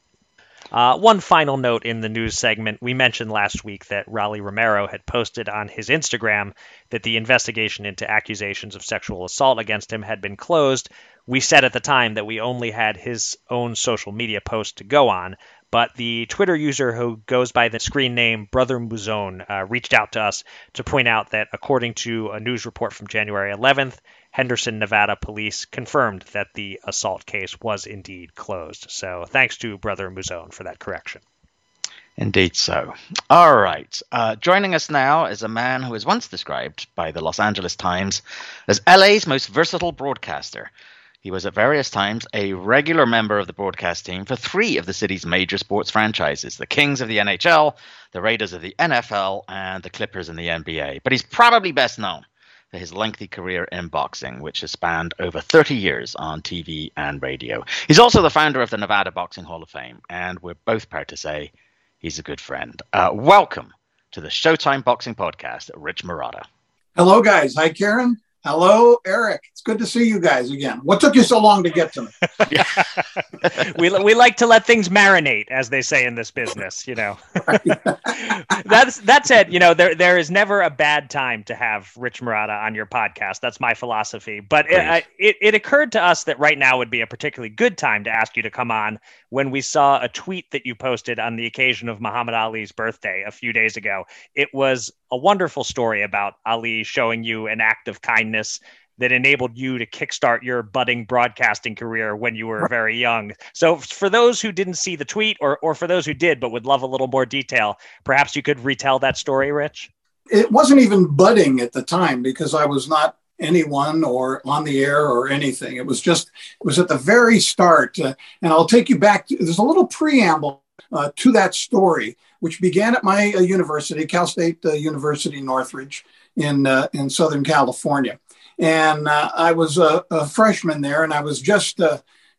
Uh, one final note in the news segment we mentioned last week that Rolly Romero had posted on his Instagram that the investigation into accusations of sexual assault against him had been closed. We said at the time that we only had his own social media post to go on, but the Twitter user who goes by the screen name Brother Muzone uh, reached out to us to point out that according to a news report from January 11th, Henderson, Nevada police confirmed that the assault case was indeed closed. So thanks to Brother Muzone for that correction. Indeed so. All right. Uh, joining us now is a man who was once described by the Los Angeles Times as LA's most versatile broadcaster. He was at various times a regular member of the broadcast team for three of the city's major sports franchises the Kings of the NHL, the Raiders of the NFL, and the Clippers in the NBA. But he's probably best known for his lengthy career in boxing, which has spanned over 30 years on TV and radio. He's also the founder of the Nevada Boxing Hall of Fame, and we're both proud to say he's a good friend. Uh, welcome to the Showtime Boxing Podcast, Rich Marotta. Hello, guys. Hi, Kieran. Hello, Eric. It's good to see you guys again. What took you so long to get to me? we, we like to let things marinate, as they say in this business. You know, that's that's it. You know, there there is never a bad time to have Rich Marotta on your podcast. That's my philosophy. But it, it it occurred to us that right now would be a particularly good time to ask you to come on when we saw a tweet that you posted on the occasion of Muhammad Ali's birthday a few days ago. It was a wonderful story about Ali showing you an act of kindness that enabled you to kickstart your budding broadcasting career when you were very young. So, for those who didn't see the tweet, or, or for those who did but would love a little more detail, perhaps you could retell that story, Rich? It wasn't even budding at the time because I was not anyone or on the air or anything. It was just, it was at the very start. Uh, and I'll take you back. To, there's a little preamble uh, to that story, which began at my uh, university, Cal State uh, University Northridge in, uh, in Southern California. And uh, I was a, a, freshman there, and I was just,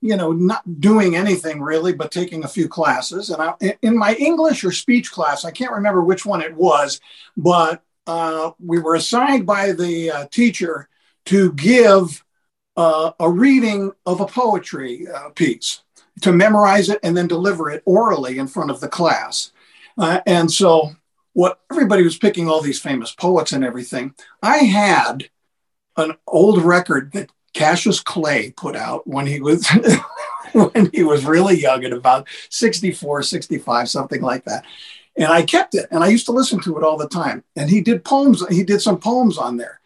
you know, not doing anything really, but taking a few classes. And I, in my English or speech class, I can't remember which one it was, but uh, we were assigned by the uh, teacher to give uh, a reading of a poetry uh, piece, to memorize it and then deliver it orally in front of the class. Uh, and so, what everybody was picking all these famous poets and everything. I had an old record that Cassius Clay put out when he was when he was really young at about 64, 65, something like that and I kept it and I used to listen to it all the time. And he did poems, he did some poems on there.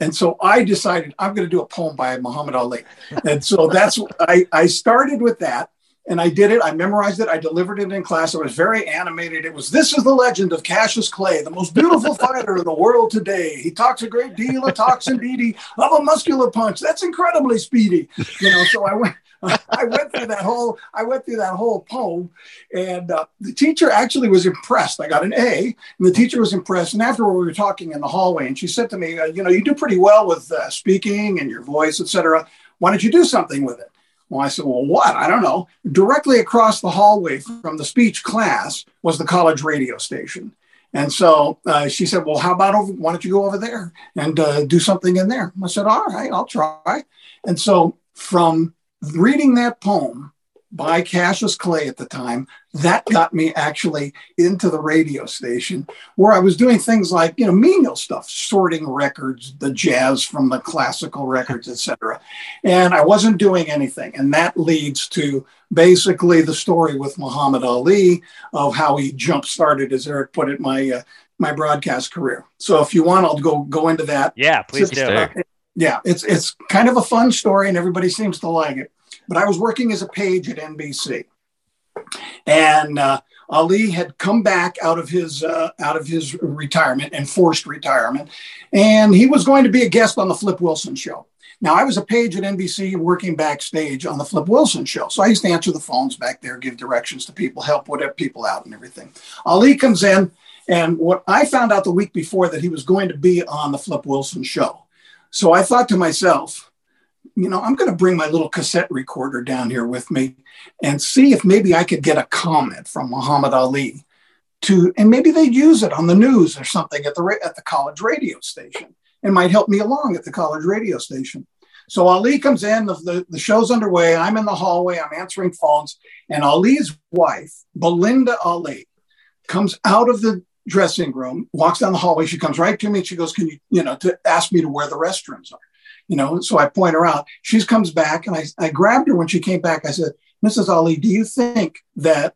And so I decided I'm going to do a poem by Muhammad Ali. And so that's I, I started with that and I did it. I memorized it. I delivered it in class. It was very animated. It was this is the legend of Cassius Clay, the most beautiful fighter in the world today. He talks a great deal of talks indeed of a muscular punch. That's incredibly speedy. You know, so I went I went through that whole I went through that whole poem, and uh, the teacher actually was impressed. I got an A, and the teacher was impressed. And afterward, we were talking in the hallway, and she said to me, uh, "You know, you do pretty well with uh, speaking and your voice, etc. Why don't you do something with it?" Well, I said, "Well, what? I don't know." Directly across the hallway from the speech class was the college radio station. And so uh, she said, Well, how about over, why don't you go over there and uh, do something in there? I said, All right, I'll try. And so from reading that poem by Cassius Clay at the time, that got me actually into the radio station where I was doing things like, you know, menial stuff, sorting records, the jazz from the classical records, etc. And I wasn't doing anything. And that leads to basically the story with Muhammad Ali of how he jump started, as Eric put it, my uh, my broadcast career. So if you want, I'll go go into that. Yeah, please do yeah, it's it's kind of a fun story, and everybody seems to like it. But I was working as a page at NBC, and uh, Ali had come back out of his uh, out of his retirement, enforced retirement, and he was going to be a guest on the Flip Wilson show. Now, I was a page at NBC working backstage on the Flip Wilson show. So I used to answer the phones back there, give directions to people, help whatever people out and everything. Ali comes in, and what I found out the week before that he was going to be on the Flip Wilson show. So I thought to myself, you know, I'm going to bring my little cassette recorder down here with me and see if maybe I could get a comment from Muhammad Ali to, and maybe they'd use it on the news or something at the at the college radio station and might help me along at the college radio station. So Ali comes in, the, the, show's underway. I'm in the hallway, I'm answering phones, and Ali's wife, Belinda Ali, comes out of the dressing room, walks down the hallway. She comes right to me she goes, Can you, you know, to ask me to where the restrooms are? You know, so I point her out. She comes back and I, I grabbed her when she came back. I said, Mrs. Ali, do you think that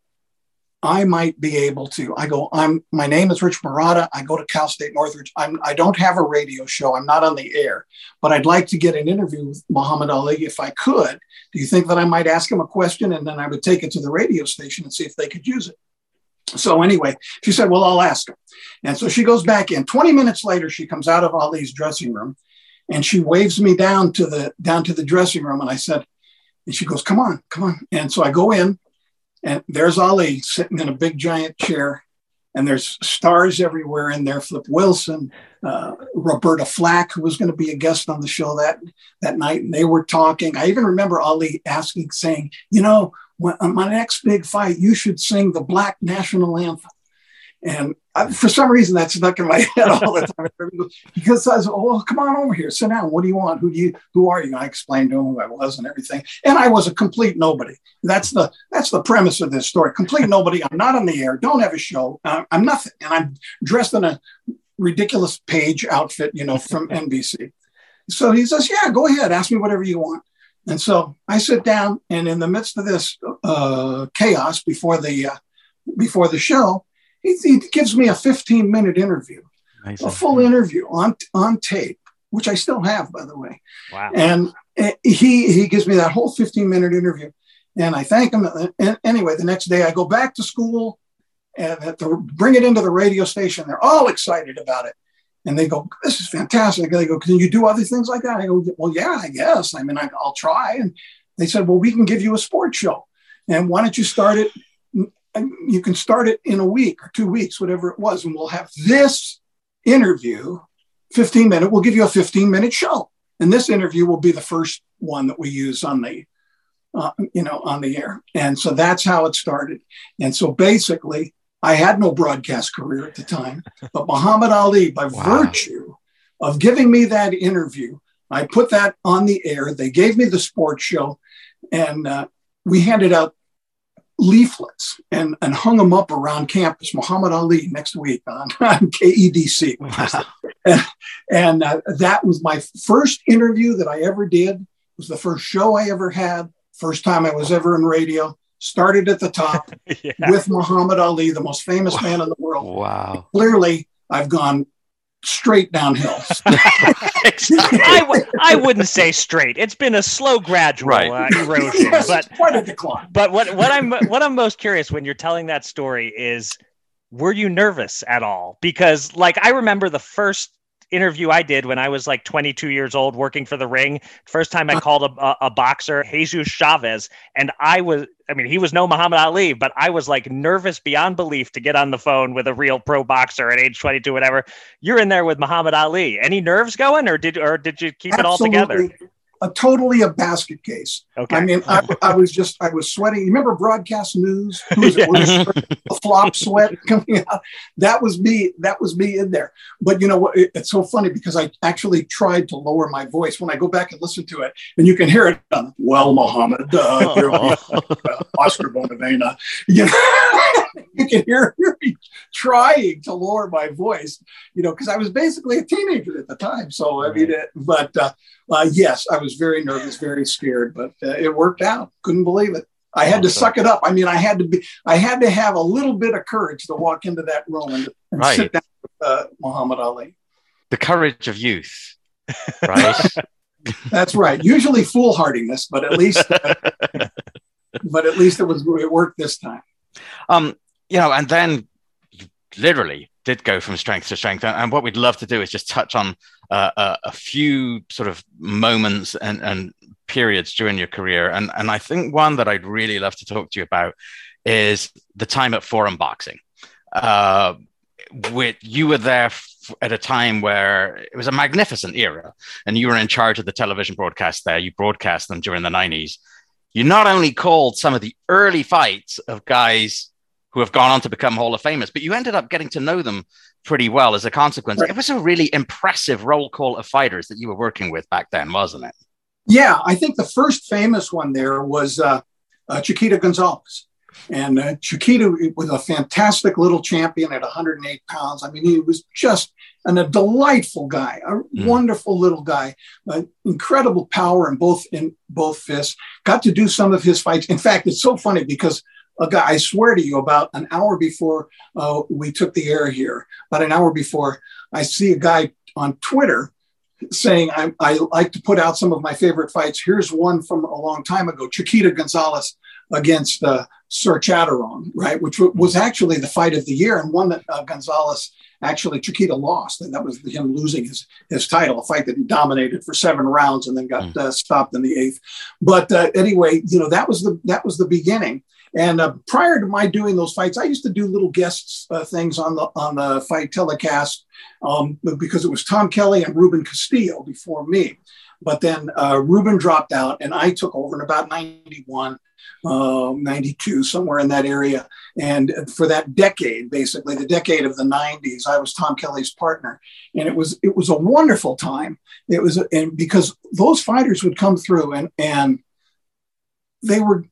I might be able to? I go, I'm my name is Rich Marotta. I go to Cal State Northridge. I'm I don't have a radio show. I'm not on the air, but I'd like to get an interview with Muhammad Ali if I could. Do you think that I might ask him a question and then I would take it to the radio station and see if they could use it? So anyway, she said, Well, I'll ask him. And so she goes back in. 20 minutes later, she comes out of Ali's dressing room and she waves me down to the down to the dressing room. And I said, and she goes, Come on, come on. And so I go in, and there's Ali sitting in a big giant chair. And there's stars everywhere in there. Flip Wilson, uh, Roberta Flack, who was going to be a guest on the show that that night, and they were talking. I even remember Ali asking, saying, "You know, when, on my next big fight, you should sing the Black National Anthem. And I, for some reason, that's stuck in my head all the time. because I oh, well, come on over here, sit down. What do you want? Who do you? Who are you? And I explained to him who I was and everything. And I was a complete nobody. That's the that's the premise of this story. Complete nobody. I'm not on the air. Don't have a show. Uh, I'm nothing. And I'm dressed in a ridiculous page outfit, you know, from NBC. So he says, "Yeah, go ahead. Ask me whatever you want." And so I sit down, and in the midst of this uh, chaos before the uh, before the show, he, he, gives me a 15 minute interview, a full interview on on tape, which I still have, by the way. Wow! And eh, he he gives me that whole 15 minute interview, and I thank him. And anyway, the next day I go back to school and to bring it into the radio station. They're all excited about it. And they go, this is fantastic. They go, can you do other things like that? I go, well, yeah, I guess. I mean, I, will try. And they said, well, we can give you a sports show. And why don't you start it? You can start it in a week or two weeks, whatever it was. And we'll have this interview, 15 minute, we'll give you a 15 minute show. And this interview will be the first one that we use on the, uh, you know, on the air. And so that's how it started. And so basically, I had no broadcast career at the time, but Muhammad Ali, by wow. virtue of giving me that interview, I put that on the air. They gave me the sports show, and uh, we handed out leaflets and, and hung them up around campus. Muhammad Ali next week on, on KEDC. Wow. And, and uh, that was my first interview that I ever did. It was the first show I ever had. First time I was ever in radio started at the top yeah. with Muhammad Ali, the most famous man in the world. Wow. Clearly, I've gone straight downhill. I w- I wouldn't say straight. It's been a slow, gradual right. uh, erosion, yes, but quite a decline. But what what I'm what I'm most curious when you're telling that story is, were you nervous at all? Because like I remember the first interview I did when I was like 22 years old working for the ring. First time I uh-huh. called a, a, a, boxer, Jesus Chavez, and I was, I mean, he was no Muhammad Ali, but I was like nervous beyond belief to get on the phone with a real pro boxer at age 22, whatever. You're in there with Muhammad Ali. Any nerves going, or did or did you keep Absolutely. it all together? A totally a basket case. Okay. I mean, I, I, was just I was sweating. You remember broadcast news? Who's yeah. a flop sweat coming out? That was me. That was me in there. But you know what? It, it's so funny because I actually tried to lower my voice when I go back and listen to it, and you can hear it. On, well, Muhammad, uh, uh, Oscar Bonavena. You, know, you can hear me trying to lower my voice. You know, because I was basically a teenager at the time. So I mean, it, but. Uh, uh, yes, I was very nervous, very scared, but uh, it worked out. Couldn't believe it. I had to suck it up. I mean, I had to be, I had to have a little bit of courage to walk into that room and, and right. sit down with uh, Muhammad Ali. The courage of youth, right? That's right. Usually foolhardiness, but at least, uh, but at least it was it worked this time. Um, you know, and then literally did go from strength to strength. And what we'd love to do is just touch on uh, a, a, few sort of moments and, and periods during your career. And, and I think one that I'd really love to talk to you about is the time at Forum Boxing. Uh, with you were there f- at a time where it was a magnificent era, and you were in charge of the television broadcast there. You broadcast them during the 90s. You not only called some of the early fights of guys who have gone on to become Hall of Famers, but you ended up getting to know them pretty well as a consequence. Right. It was a really impressive roll call of fighters that you were working with back then, wasn't it? Yeah, I think the first famous one there was uh, uh, Chiquita Gonzalez. And uh, Chiquita was a fantastic little champion at 108 pounds. I mean, he was just an, a delightful guy, a mm. wonderful little guy, uh, incredible power in both in both fists. Got to do some of his fights. In fact, it's so funny because guy, I swear to you, about an hour before uh, we took the air here, about an hour before, I see a guy on Twitter saying, I, I like to put out some of my favorite fights. Here's one from a long time ago Chiquita Gonzalez against uh, Sorjaturong, right? Which w- was actually the fight of the year and one that uh, Gonzalez actually Chiquita lost, and that was him losing his his title, a fight that he dominated for seven rounds and then got mm. uh, stopped in the eighth. But uh, anyway, you know that was the that was the beginning. And uh, prior to my doing those fights, I used to do little guest uh, things on the on the fight telecast um, because it was Tom Kelly and Ruben Castillo before me. But then uh, Ruben dropped out, and I took over in about 91, uh, 92, somewhere in that area. And for that decade, basically the decade of the 90s, I was Tom Kelly's partner, and it was it was a wonderful time. It was, and because those fighters would come through, and and they were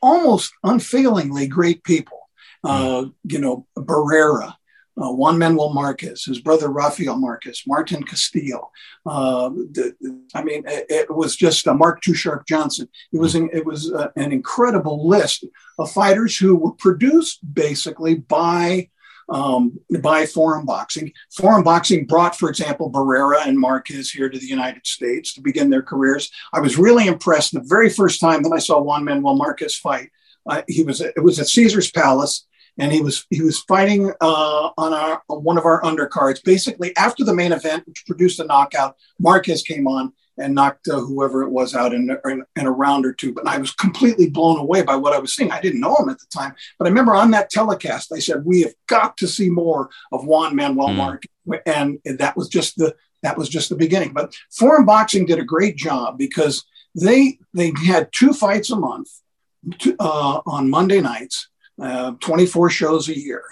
almost unfailingly great people. Uh, you know, Barrera, uh, Juan Manuel Marquez, his brother Rafael Marquez, Martin Castillo. Uh, the, I mean, it, it, was just uh, Mark Too Sharp Johnson. It was an, it was uh, an incredible list of fighters who were produced basically by um, by forum boxing. Forum boxing brought, for example, Barrera and Marquez here to the United States to begin their careers. I was really impressed the very first time that I saw Juan Manuel Marquez fight. Uh, he was it was at Caesar's Palace, and he was he was fighting uh, on our on one of our undercards. Basically, after the main event, which produced a knockout, Marquez came on and knocked uh, whoever it was out in, in, in, a round or two. But I was completely blown away by what I was seeing. I didn't know him at the time, but I remember on that telecast, I said, "We have got to see more of Juan Manuel mm. Marquez," and that was just the that was just the beginning. But Forum Boxing did a great job because they they had two fights a month uh, on Monday nights, uh, 24 shows a year,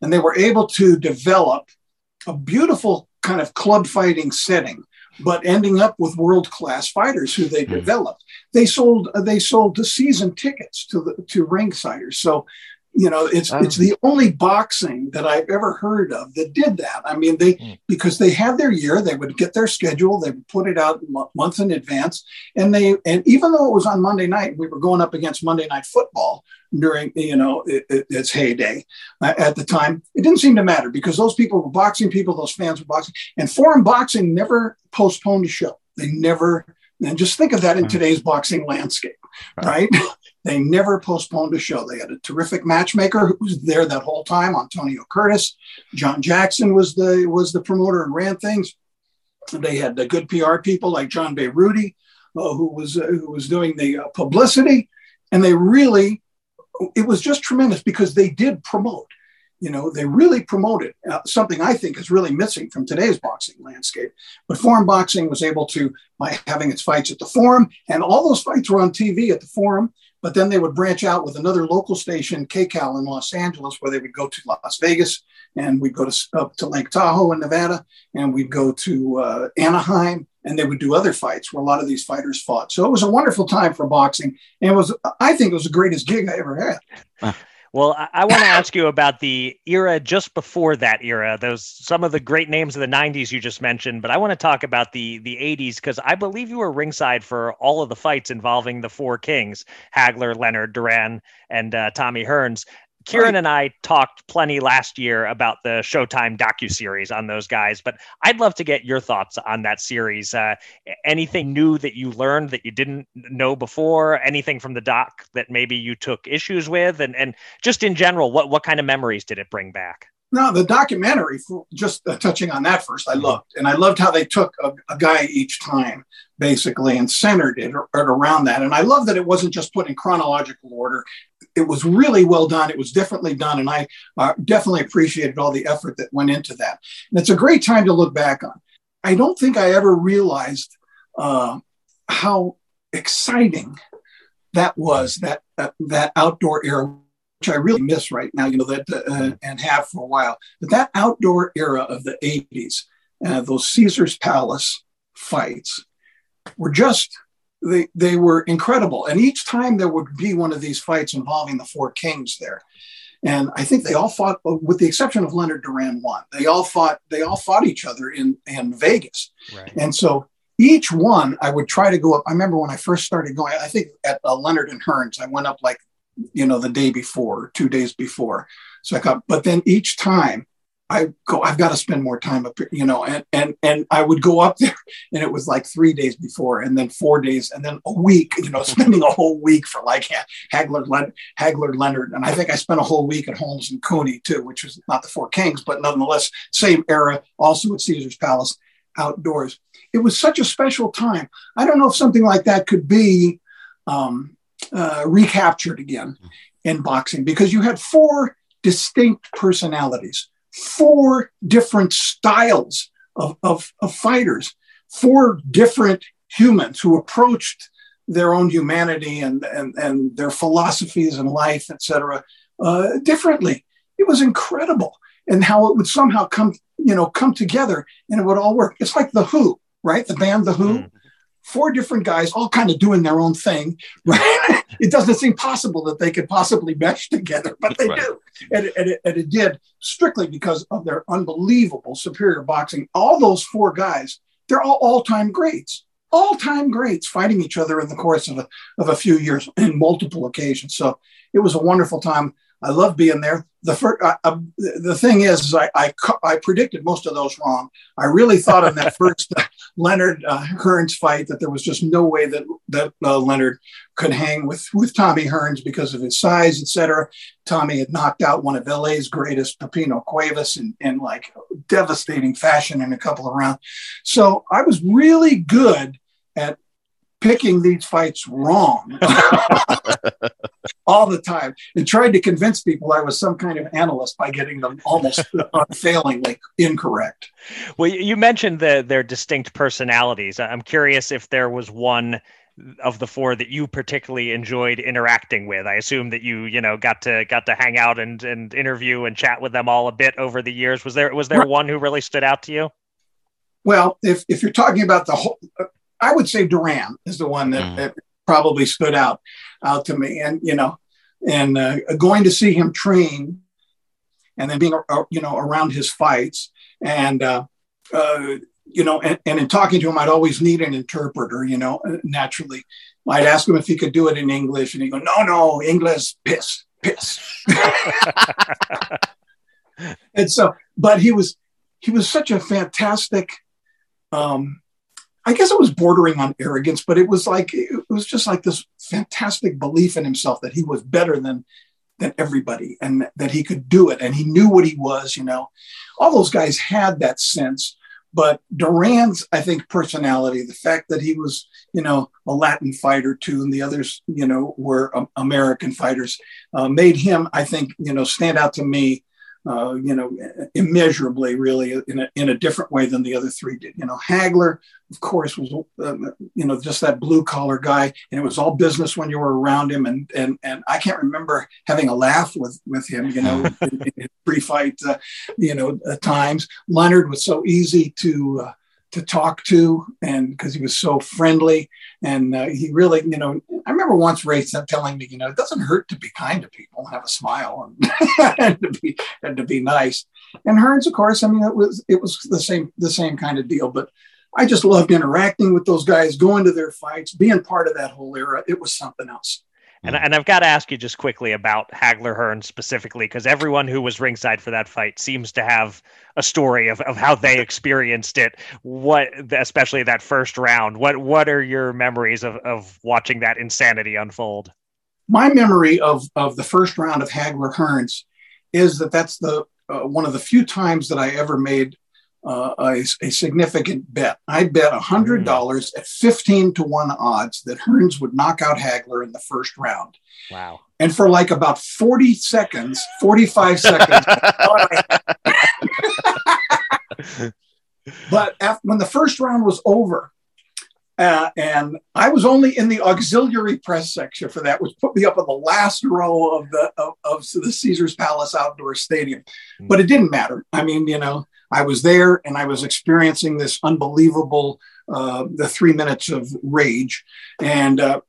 and they were able to develop a beautiful kind of club fighting setting but ending up with world class fighters who they mm. developed. They sold they sold the season tickets to the to ringsiders. So you know it's oh. it's the only boxing that i've ever heard of that did that i mean they mm. because they had their year they would get their schedule they would put it out months in advance and they and even though it was on monday night we were going up against monday night football during you know it, it, its heyday uh, at the time it didn't seem to matter because those people were boxing people those fans were boxing and forum boxing never postponed a show they never and just think of that in mm. today's boxing landscape right, right? they never postponed a show they had a terrific matchmaker who was there that whole time antonio curtis john jackson was the was the promoter and ran things they had the good pr people like john Rudy, uh, who was uh, who was doing the uh, publicity and they really it was just tremendous because they did promote. You know, they really promoted uh, something I think is really missing from today's boxing landscape. But forum boxing was able to, by having its fights at the forum, and all those fights were on TV at the forum. But then they would branch out with another local station, KCAL in Los Angeles, where they would go to Las Vegas and we'd go to, up to Lake Tahoe in Nevada and we'd go to uh, Anaheim and they would do other fights where a lot of these fighters fought. So it was a wonderful time for boxing, and was I think it was the greatest gig I ever had. Well, I, I want to ask you about the era just before that era. Those some of the great names of the '90s you just mentioned, but I want to talk about the the '80s because I believe you were ringside for all of the fights involving the four kings: Hagler, Leonard, Duran, and uh, Tommy Hearns. Kieran and I talked plenty last year about the Showtime docu series on those guys, but I'd love to get your thoughts on that series. Uh, anything new that you learned that you didn't know before? Anything from the doc that maybe you took issues with, and and just in general, what what kind of memories did it bring back? No, the documentary, just uh, touching on that first, I mm-hmm. loved. And I loved how they took a, a guy each time, basically, and centered it, it around that. And I love that it wasn't just put in chronological order. It was really well done. It was differently done. And I uh, definitely appreciated all the effort that went into that. And it's a great time to look back on. I don't think I ever realized uh, how exciting that was, that, that, that outdoor era which I really miss right now, you know, that uh, and have for a while. But that outdoor era of the 80s, uh, those Caesar's Palace fights were just, they, they were incredible. And each time there would be one of these fights involving the four kings there. And I think they all fought, with the exception of Leonard Duran one, they all fought, they all fought each other in, in Vegas. Right. And so each one I would try to go up. I remember when I first started going, I think at uh, Leonard and Hearns, I went up like you know, the day before, two days before. So I got, but then each time I go, I've got to spend more time up here, you know, and, and, and I would go up there and it was like three days before and then four days and then a week, you know, spending a whole week for like Hagler, Hagler Leonard. And I think I spent a whole week at Holmes and Cooney too, which was not the Four Kings, but nonetheless, same era, also at Caesar's Palace outdoors. It was such a special time. I don't know if something like that could be um, uh, recaptured again in boxing because you had four distinct personalities, four different styles of, of, of fighters, four different humans who approached their own humanity and, and, and their philosophies in life, etc., uh, differently. It was incredible, and how it would somehow come, you know, come together, and it would all work. It's like the Who, right? The band The Who. Mm four different guys all kind of doing their own thing right? It doesn't seem possible that they could possibly mesh together but they right. do. And, and, it, and it did strictly because of their unbelievable superior boxing. All those four guys they're all all-time greats. All-time greats fighting each other in the course of a, of a few years in multiple occasions. So it was a wonderful time I love being there. The first, uh, uh, the thing is, is I, I, I predicted most of those wrong. I really thought in that first uh, Leonard uh, Hearns fight that there was just no way that that uh, Leonard could hang with with Tommy Hearns because of his size, etc. Tommy had knocked out one of LA's greatest, Pipino Cuevas, in, in like devastating fashion in a couple of rounds. So I was really good at picking these fights wrong all the time and tried to convince people I was some kind of analyst by getting them almost unfailingly incorrect. Well, you mentioned the, their distinct personalities. I'm curious if there was one of the four that you particularly enjoyed interacting with. I assume that you, you know, got to got to hang out and and interview and chat with them all a bit over the years. Was there was there one who really stood out to you? Well, if if you're talking about the whole I would say Duran is the one that, mm. that probably stood out out to me. And you know, and uh, going to see him train, and then being uh, you know around his fights, and uh, uh, you know, and, and, in talking to him, I'd always need an interpreter. You know, uh, naturally, I'd ask him if he could do it in English, and he'd go, "No, no, English, piss, piss." and so, but he was he was such a fantastic um, I guess it was bordering on arrogance, but it was like it was just like this fantastic belief in himself that he was better than than everybody and that he could do it and he knew what he was, you know. All those guys had that sense, but Duran's I think personality, the fact that he was, you know, a Latin fighter too and the others, you know, were um, American fighters, uh, made him I think, you know, stand out to me uh, you know, immeasurably, really, in a, in a different way than the other three did. You know, Hagler, of course, was uh, you know just that blue collar guy, and it was all business when you were around him. And and and I can't remember having a laugh with with him. You know, in, in pre-fight, uh, you know, at times. Leonard was so easy to uh, to talk to and because he was so friendly and uh, he really you know i remember once ray telling me you know it doesn't hurt to be kind to people and have a smile and, and to be and to be nice. And hearns of course i mean it was it was the same the same kind of deal but i just loved interacting with those guys going to their fights being part of that whole era. It was something else and, and I've got to ask you just quickly about Hagler Hearn specifically, because everyone who was ringside for that fight seems to have a story of, of how they experienced it. What, especially that first round, what what are your memories of, of watching that insanity unfold? My memory of of the first round of Hagler Hearns is that that's the uh, one of the few times that I ever made uh, a, a, significant bet. I bet $100 mm. at 15 to 1 odds that Hearns would knock out Hagler in the first round. Wow. And for like about 40 seconds, 45 seconds. but after, when the first round was over, uh, and I was only in the auxiliary press section for that, which put me up in the last row of the of, of the Caesar's Palace outdoor stadium. Mm. But it didn't matter. I mean, you know, I was there and I was experiencing this unbelievable uh, the three minutes of rage, and uh,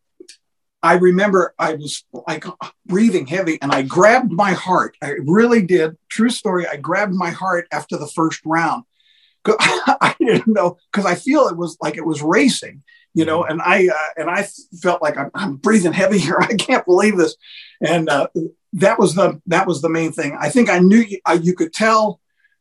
I remember I was like breathing heavy, and I grabbed my heart. I really did. True story. I grabbed my heart after the first round. I didn't know because I feel it was like it was racing, you know, and I uh, and I felt like I'm, I'm, breathing heavy here. I can't believe this, and uh, that was the that was the main thing. I think I knew you, uh, you could tell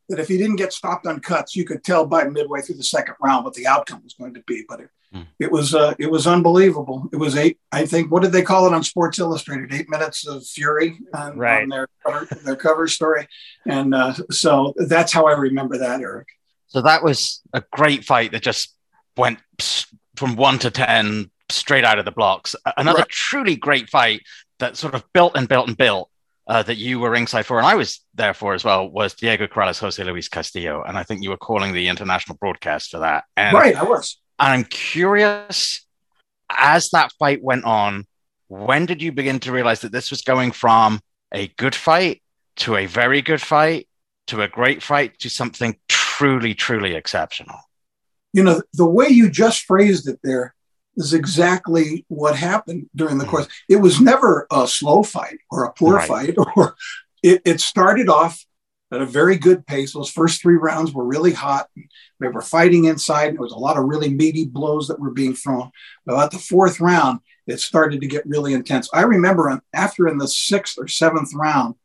that if he didn't get stopped on cuts, you could tell by midway through the second round what the outcome was going to be. But it, mm. it was uh, it was unbelievable. It was eight. I think what did they call it on Sports Illustrated? Eight minutes of fury on, right. on their cover, their cover story, and uh, so that's how I remember that, Eric. So that was a great fight that just went from one to ten straight out of the blocks. Another right. truly great fight that sort of built and built and built uh, that you were ringside for, and I was there for as well, was Diego Corrales, Jose Luis Castillo, and I think you were calling the international broadcast for that. And, right, I was. And I'm curious, as that fight went on, when did you begin to realize that this was going from a good fight to a very good fight to a great fight to something truly, truly exceptional? You know, the way you just phrased it there is exactly what happened during the course. It was never a slow fight or a poor right. fight, or it, it, started off at a very good pace. Those first three rounds were really hot. They were fighting inside. There was a lot of really meaty blows that were being thrown. But at the fourth round, it started to get really intense. I remember after in the sixth or seventh round,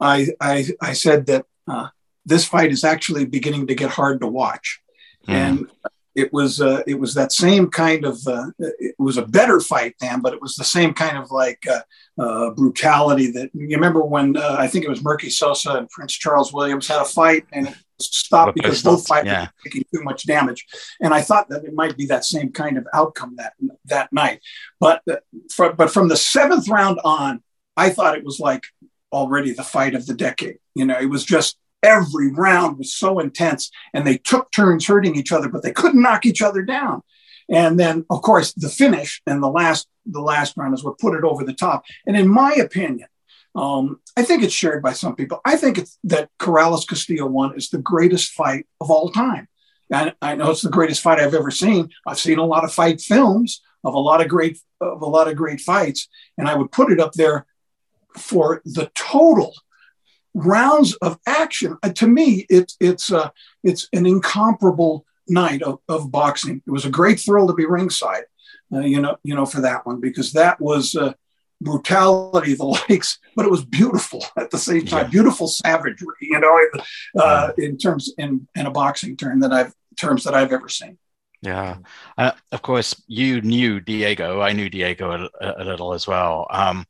I I, I said that uh, this fight is actually beginning to get hard to watch, mm. and it was uh, it was that same kind of uh, it was a better fight then, but it was the same kind of like uh, uh brutality that you remember when uh, I think it was Merqui Sosa and Prince Charles Williams had a fight and it stopped because both fighters yeah. were taking too much damage, and I thought that it might be that same kind of outcome that that night, but uh, from, but from the seventh round on, I thought it was like already the fight of the decade. You know, it was just every round was so intense and they took turns hurting each other, but they couldn't knock each other down. And then, of course, the finish and the last the last round is what put it over the top. And in my opinion, um, I think it's shared by some people. I think it's that Corrales Castillo one is the greatest fight of all time. And I know it's the greatest fight I've ever seen. I've seen a lot of fight films of a lot of great of a lot of great fights, and I would put it up there for the total rounds of action. Uh, to me, it's it's uh, it's an incomparable night of, of boxing. It was a great thrill to be ringside, uh, you know, you know, for that one because that was uh, brutality, the likes, but it was beautiful at the same time. Yeah. Beautiful savagery, you know, uh, in terms in in a boxing term that I've terms that I've ever seen. Yeah, uh, of course, you knew Diego. I knew Diego a, a little as well. Um,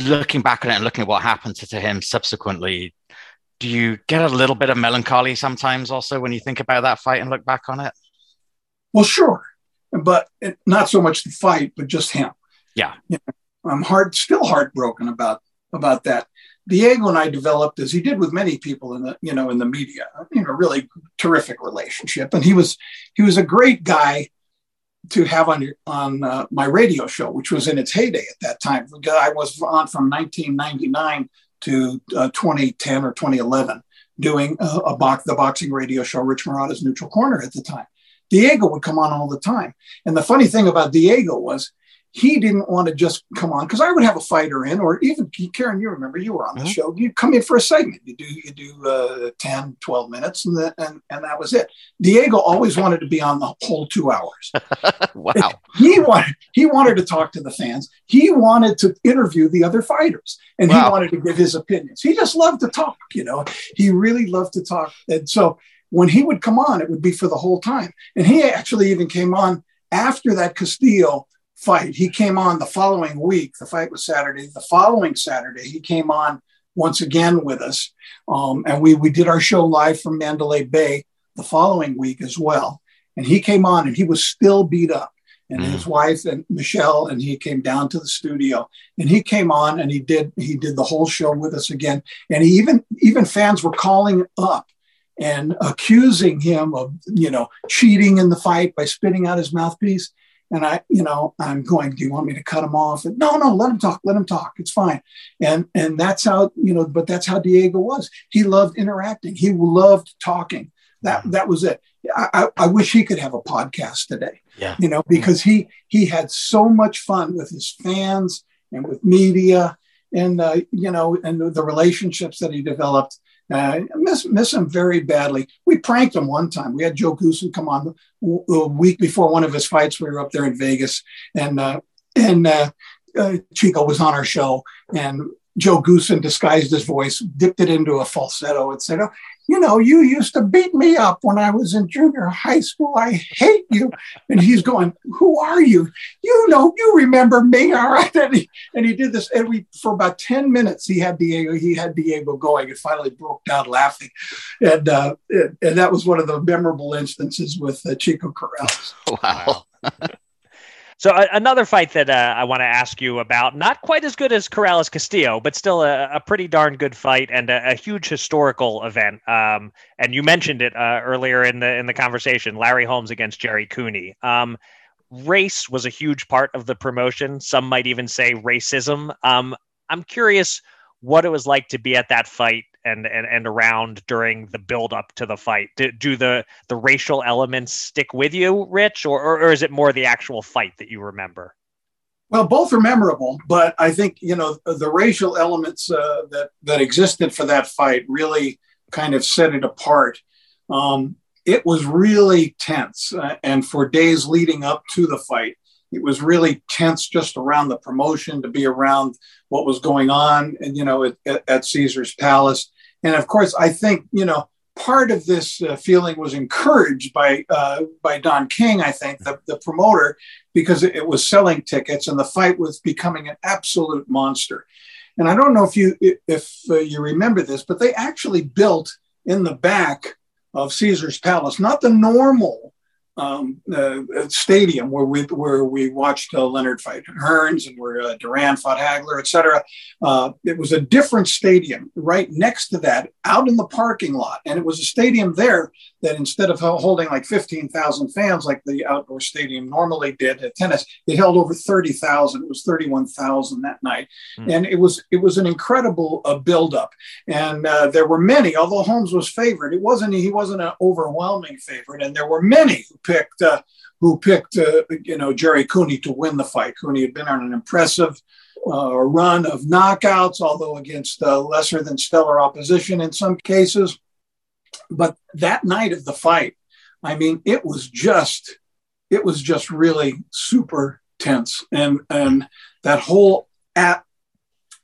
looking back on it and looking at what happened to, to him subsequently, do you get a little bit of melancholy sometimes also when you think about that fight and look back on it? Well, sure, but it, not so much the fight, but just him. Yeah, you know, I'm hard, still heartbroken about about that. Diego and I developed, as he did with many people in the you know in the media, you know, really terrific relationship, and he was he was a great guy to have on on uh, my radio show, which was in its heyday at that time. I was on from 1999 to uh, 2010 or 2011, doing a, a box, the boxing radio show, Rich Marotta's Neutral Corner at the time. Diego would come on all the time, and the funny thing about Diego was he didn't want to just come on because I would have a fighter in, or even Karen, you remember you were on the mm-hmm. show. You come in for a segment, you do you do uh, 10, 12 minutes, and, the, and and that was it. Diego always wanted to be on the whole two hours. wow. He wanted he wanted to talk to the fans. He wanted to interview the other fighters, and wow. he wanted to give his opinions. He just loved to talk. You know, he really loved to talk, and so when he would come on, it would be for the whole time. And he actually even came on after that Castillo fight. He came on the following week. The fight was Saturday. The following Saturday, he came on once again with us, um, and we we did our show live from Mandalay Bay the following week as well. And he came on, and he was still beat up. And mm. his wife and Michelle, and he came down to the studio, and he came on, and he did he did the whole show with us again. And he even even fans were calling up and accusing him of you know cheating in the fight by spitting out his mouthpiece and I, you know, I'm going, do you want me to cut him off? And no, no, let him talk, let him talk. It's fine. And and that's how, you know, but that's how Diego was. He loved interacting. He loved talking. That mm-hmm. that was it. I, I wish he could have a podcast today. Yeah. You know, because he he had so much fun with his fans and with media and uh, you know, and the relationships that he developed. Uh, miss miss him very badly. We pranked him one time. We had Joe Goossen come on a week before one of his fights. We were up there in Vegas, and uh, and uh, uh Chico was on our show, and Joe Goossen disguised his voice, dipped it into a falsetto, and said, oh, you know, you used to beat me up when I was in junior high school. I hate you. And he's going, Who are you? You know, you remember me, all right? And he, and he did this. And we, for about 10 minutes, he had Diego, he had Diego going and finally broke down laughing. And, uh, and, and that was one of the memorable instances with uh, Chico Corrales. Wow. So another fight that uh, I want to ask you about, not quite as good as Corrales Castillo, but still a, a pretty darn good fight and a, a huge historical event. Um, and you mentioned it uh, earlier in the in the conversation, Larry Holmes against Jerry Cooney. Um, race was a huge part of the promotion. Some might even say racism. Um, I'm curious what it was like to be at that fight and and, and around during the build up to the fight? Do, do the the racial elements stick with you, Rich, or, or, or is it more the actual fight that you remember? Well, both are memorable, but I think you know the racial elements uh, that that existed for that fight really kind of set it apart. Um, it was really tense, uh, and for days leading up to the fight, it was really tense just around the promotion to be around what was going on, and you know, at, at Caesar's Palace. And of course, I think you know part of this uh, feeling was encouraged by uh, by Don King, I think, the, the promoter, because it, was selling tickets and the fight was becoming an absolute monster. And I don't know if you if uh, you remember this, but they actually built in the back of Caesar's Palace, not the normal um, uh, stadium where we where we watched uh, Leonard fight Hearns and where uh, Duran fought Hagler, etc. Uh, it was a different stadium right next to that, out in the parking lot, and it was a stadium there that instead of holding like fifteen thousand fans like the outdoor stadium normally did at tennis, it held over thirty thousand. It was thirty one thousand that night, mm. and it was it was an incredible uh, buildup, and uh, there were many. Although Holmes was favored, it wasn't he wasn't an overwhelming favorite, and there were many picked uh, who picked uh, you know Jerry Cooney to win the fight. Cooney had been on an impressive uh, run of knockouts, although against uh, lesser than stellar opposition in some cases. But that night of the fight, I mean, it was just it was just really super tense, and and that whole at,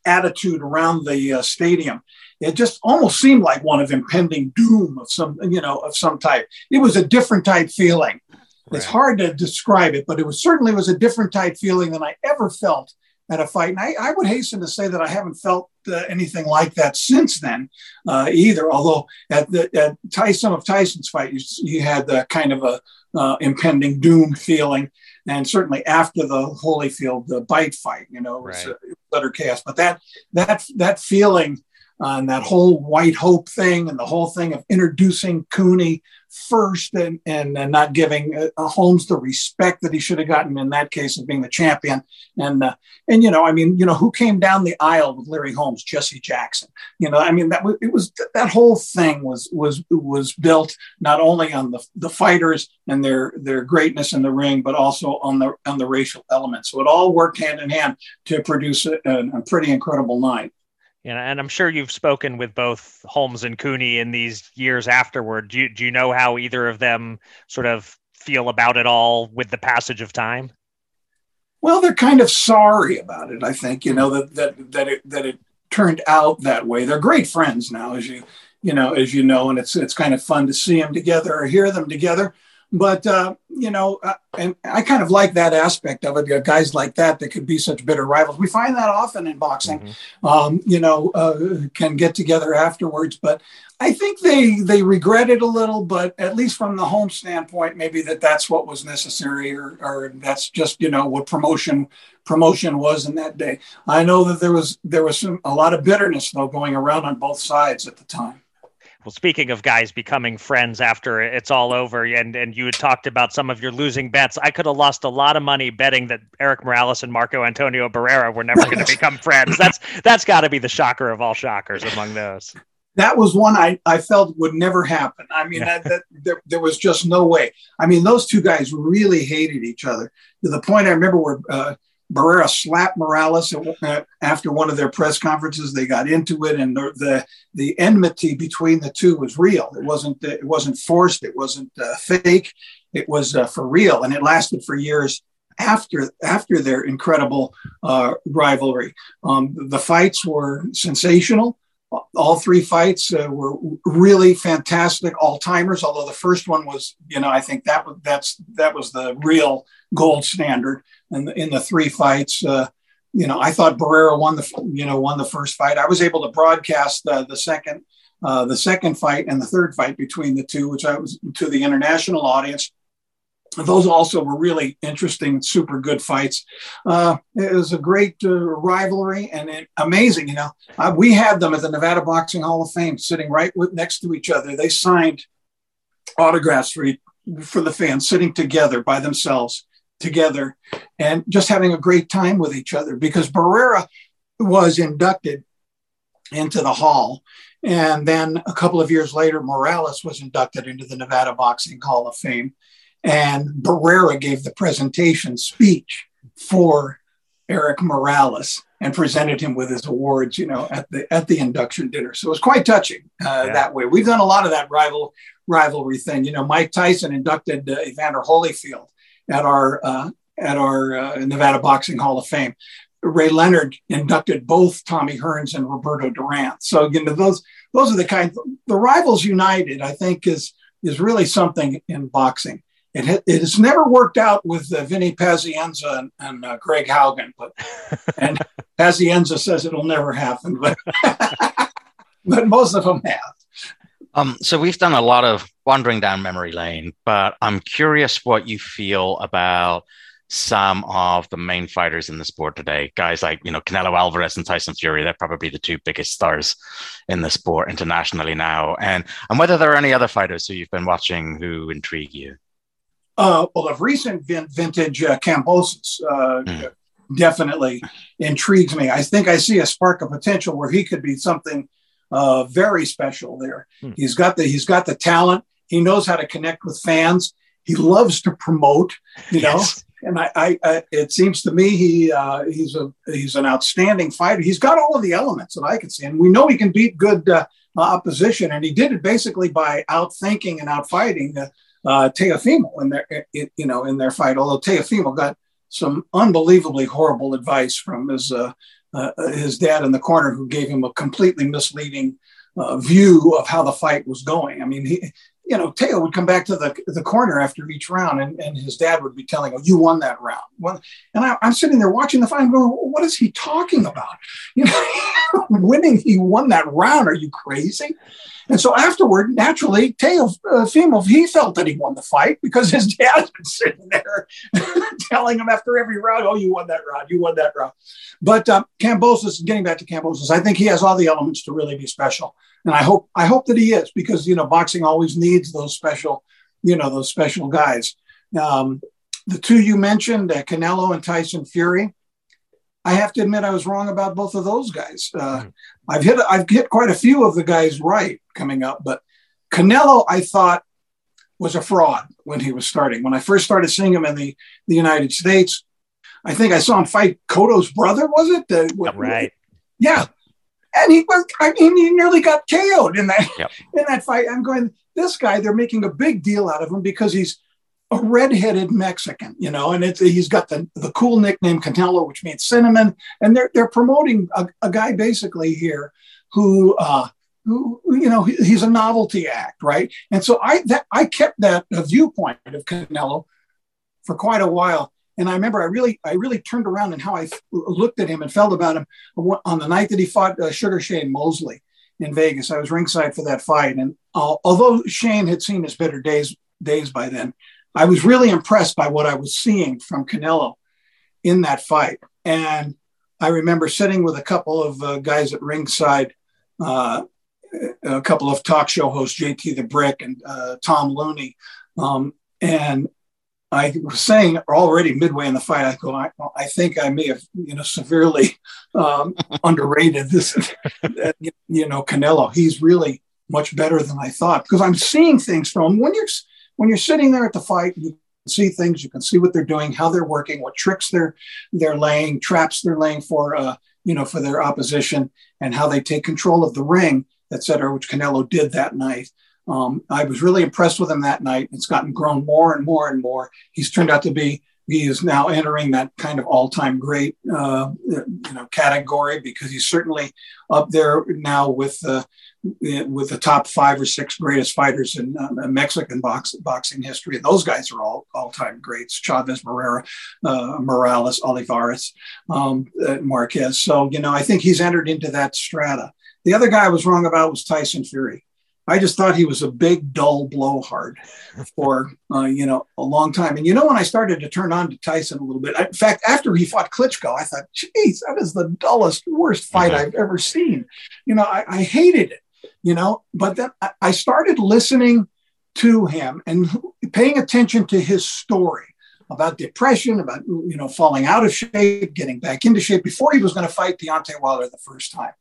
attitude around the uh, stadium it just almost seemed like one of impending doom of some, you know, of some type. It was a different type feeling. Right. It's hard to describe it, but it was certainly was a different type feeling than I ever felt at a fight. And I, I would hasten to say that I haven't felt uh, anything like that since then uh, either. Although at the at Tyson of Tyson's fight, you, you had the kind of a uh, impending doom feeling, and certainly after the Holyfield the bite fight, you know, it was right. utter chaos. But that that that feeling on that whole white hope thing and the whole thing of introducing Cooney first and, and, and not giving uh, Holmes the respect that he should have gotten in that case of being the champion. And, uh, and, you know, I mean, you know, who came down the aisle with Larry Holmes? Jesse Jackson. You know, I mean, that was, it was, that whole thing was, was, was built not only on the, the fighters and their, their greatness in the ring, but also on the, on the racial element. So it all worked hand in hand to produce a, a pretty incredible night. Know, and I'm sure you've spoken with both Holmes and Cooney in these years afterward. Do you, do you know how either of them sort of feel about it all with the passage of time? Well, they're kind of sorry about it. I think you know that that that it that it turned out that way. They're great friends now, as you you know as you know, and it's it's kind of fun to see them together or hear them together. But uh, you know, uh, and I kind of like that aspect of it. Guys like that that could be such bitter rivals. We find that often in boxing. Mm-hmm. Um, you know, uh, can get together afterwards. But I think they they regret it a little. But at least from the home standpoint, maybe that that's what was necessary, or, or that's just you know what promotion promotion was in that day. I know that there was there was some, a lot of bitterness though going around on both sides at the time. Well, speaking of guys becoming friends after it's all over, and and you had talked about some of your losing bets. I could have lost a lot of money betting that Erik Morales and Marco Antonio Barrera were never going to become friends. That's that's got to be the shocker of all shockers among those. That was one I, I felt would never happen. I mean, that, that, there, there was just no way. I mean, those two guys really hated each other to the point I remember where uh, Barrera slapped Morales after one of their press conferences. They got into it, and the, the, the enmity between the two was real. It wasn't it wasn't forced. It wasn't uh, fake. It was uh, for real, and it lasted for years after after their incredible uh, rivalry. Um, the fights were sensational. All three fights uh, were really fantastic, all timers. Although the first one was, you know, I think that was that's that was the real gold standard in in the three fights. Uh, you know, I thought Barrera won the you know won the first fight. I was able to broadcast uh, the second uh, the second fight and the third fight between the two, which I was to the international audience. Those also were really interesting, super good fights. Uh, it was a great uh, rivalry and it, amazing. You know, uh, we had them at the Nevada Boxing Hall of Fame, sitting right with, next to each other. They signed autographs for for the fans, sitting together by themselves together and just having a great time with each other because Barrera was inducted into the hall. And then a couple of years later, Morales was inducted into the Nevada Boxing Hall of Fame. And Barrera gave the presentation speech for Erik Morales and presented him with his awards, you know, at the at the induction dinner. So it was quite touching uh, yeah. that way. We've done a lot of that rival rivalry thing. You know, Mike Tyson inducted uh, Evander Holyfield at our uh, at our uh, Nevada Boxing Hall of Fame. Ray Leonard inducted both Tommy Hearns and Roberto Duran. So you know those those are the kind the rivals united. I think is is really something in boxing. It, ha, it has never worked out with uh, Vinny Pazienza and, and uh, Greg Haugen, but and Pazienza says it'll never happen, but but most of them have. Um, so we've done a lot of wandering down memory lane, but I'm curious what you feel about some of the main fighters in the sport today. Guys like, you know, Canelo Alvarez and Tyson Fury, they're probably the two biggest stars in the sport internationally now. And and whether there are any other fighters who you've been watching who intrigue you. Uh, well, of recent vin- vintage uh, Kambosos uh, mm. definitely intrigues me. I think I see a spark of potential where he could be something uh, very special there. Mm. He's got the he's got the talent. He knows how to connect with fans. He loves to promote. You know, yes and I, I, I, it seems to me he uh, he's a he's an outstanding fighter. He's got all of the elements that I can see, and we know he can beat good uh, opposition, and he did it basically by outthinking and outfighting uh, Teofimo in their you know in their fight. Although Teofimo got some unbelievably horrible advice from his uh, uh, his dad in the corner, who gave him a completely misleading uh, view of how the fight was going. I mean, he you know, Teo would come back to the, the corner after each round and, and his dad would be telling him, you won that round. Well, and I, am sitting there watching the fight and going, what is he talking about? You know, winning, he won that round. Are you crazy? And so afterward, naturally, Teo uh, he felt that he won the fight because his dad's been sitting there telling him after every round, oh, you won that round, you won that round. But uh, Kambosos, getting back to Kambosos, I think he has all the elements to really be special and I hope I hope that he is because you know boxing always needs those special, you know, those special guys. Um, the two you mentioned, uh, Canelo and Tyson Fury. I have to admit I was wrong about both of those guys. Uh, mm. I've hit I've hit quite a few of the guys right coming up, but Canelo I thought was a fraud when he was starting. When I first started seeing him in the, the United States, I think I saw him fight Cotto's brother. Was it? Uh, right. Yeah, and he was I mean he nearly got KO'd in that yep. in that fight. I'm going, this guy, they're making a big deal out of him because he's a redheaded Mexican, you know, and it's, he's got the, the cool nickname Canelo, which means cinnamon, and they're they're promoting a, a guy basically here who uh, who you know he's a novelty act, right? And so I that I kept that viewpoint of Canelo for quite a while. And I remember I really, I really turned around and how I looked at him and felt about him on the night that he fought uh, Sugar Shane Mosley in Vegas. I was ringside for that fight, and uh, although Shane had seen his better days days by then, I was really impressed by what I was seeing from Canelo in that fight. And I remember sitting with a couple of uh, guys at ringside, uh, a couple of talk show hosts, JT the Brick and uh, Tom Looney, um, and I was saying already midway in the fight, I go, I, I think I may have, you know, severely um, underrated this, you know, Canelo. He's really much better than I thought because I'm seeing things from when you're when you're sitting there at the fight. You can see things. You can see what they're doing, how they're working, what tricks they're they're laying, traps they're laying for, uh, you know, for their opposition, and how they take control of the ring, et cetera, which Canelo did that night. Um, I was really impressed with him that night. It's gotten grown more and more and more. He's turned out to be he is now entering that kind of all-time great uh, you know category because he's certainly up there now with uh, with the top five or six greatest fighters in uh, Mexican box, boxing history. Those guys are all all-time greats: Chavez, Barrera, uh, Morales, Olivares, um, uh, Marquez. So you know, I think he's entered into that strata. The other guy I was wrong about was Tyson Fury. I just thought he was a big, dull blowhard for uh, you know a long time. And you know, when I started to turn on to Tyson a little bit, in fact, after he fought Klitschko, I thought, "Geez, that is the dullest, worst fight mm-hmm. I've ever seen." You know, I, I, hated it. You know, but then I started listening to him and paying attention to his story about depression, about you know falling out of shape, getting back into shape before he was going to fight Deontay Wilder the first time.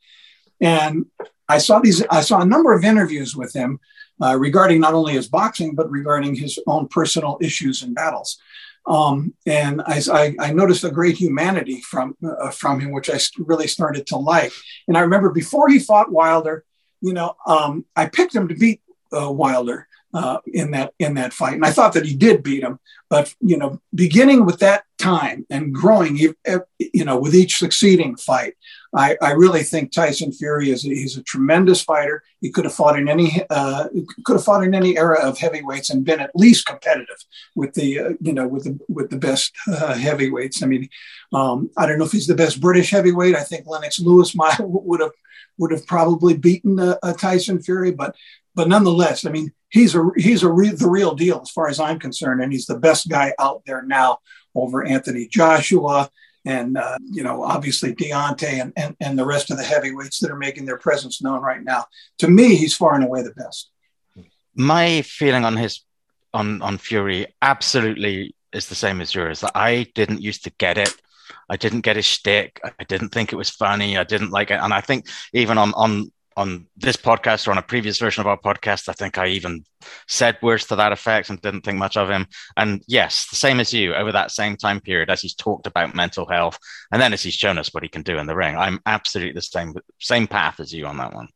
And I saw these. I saw a number of interviews with him uh, regarding not only his boxing but regarding his own personal issues and battles. Um, and I, I, I, noticed a great humanity from uh, from him, which I really started to like. And I remember before he fought Wilder, you know, um, I picked him to beat uh, Wilder uh, in that in that fight. And I thought that he did beat him, but you know, beginning with that time and growing, you know, with each succeeding fight, I, I really think Tyson Fury is a, he's a tremendous fighter. He could have fought in any uh, could have fought in any era of heavyweights and been at least competitive with the uh, you know with the with the best uh, heavyweights. I mean, um, I don't know if he's the best British heavyweight. I think Lennox Lewis might would have would have probably beaten uh, Tyson Fury, but but nonetheless, I mean, he's a he's a re- the real deal as far as I'm concerned, and he's the best guy out there now over Anthony Joshua and uh, you know obviously Deontay and, and and the rest of the heavyweights that are making their presence known right now. To me, he's far and away the best. My feeling on his on on Fury absolutely is the same as yours. That I didn't used to get it. I didn't get his shtick. I didn't think it was funny. I didn't like it, and I think even on on on this podcast or on a previous version of our podcast, I think I even said words to that effect and didn't think much of him. And yes, the same as you over that same time period, as he's talked about mental health, and then as he's shown us what he can do in the ring, I'm absolutely the same same path as you on that one.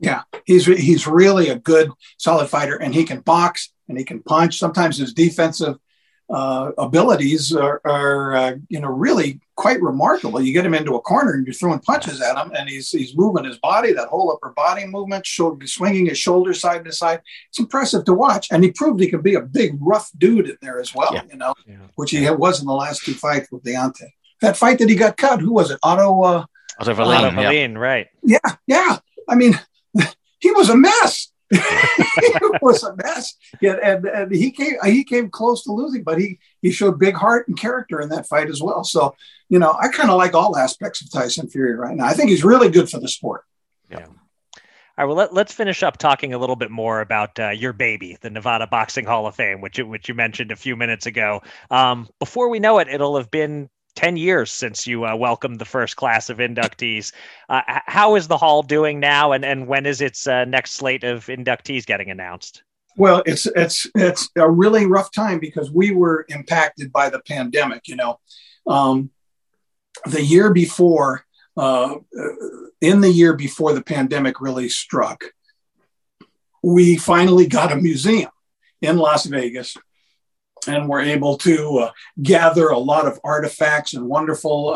Yeah, he's he's really a good, solid fighter, and he can box and he can punch. Sometimes his defensive uh, abilities are, are uh, you know really quite remarkable. You get him into a corner and you're throwing punches at him, and he's he's moving his body, that whole upper body movement, swinging his shoulders side to side. It's impressive to watch, and he proved he could be a big, rough dude in there as well. Yeah. You know, yeah. which he was in the last two fights with Deontay. That fight that he got cut, who was it? Otto. Uh, Otto Wallin, Otto yeah. right? Yeah, yeah. I mean, he was a mess. It was a mess. Yeah, and, and he came he came close to losing, but he he showed big heart and character in that fight as well. So, you know, I kind of like all aspects of Tyson Fury right now. I think he's really good for the sport. Yeah. All right, well, let, let's finish up talking a little bit more about uh, your baby, the Nevada Boxing Hall of Fame, which which you mentioned a few minutes ago. Um, before we know it, it'll have been 10 years since you uh, welcomed the first class of inductees. Uh, how is the hall doing now, and, and when is its uh, next slate of inductees getting announced? Well, it's it's it's a really rough time because we were impacted by the pandemic. You know, um, the year before, uh, in the year before the pandemic really struck, we finally got a museum in Las Vegas and we're able to uh, gather a lot of artifacts and wonderful,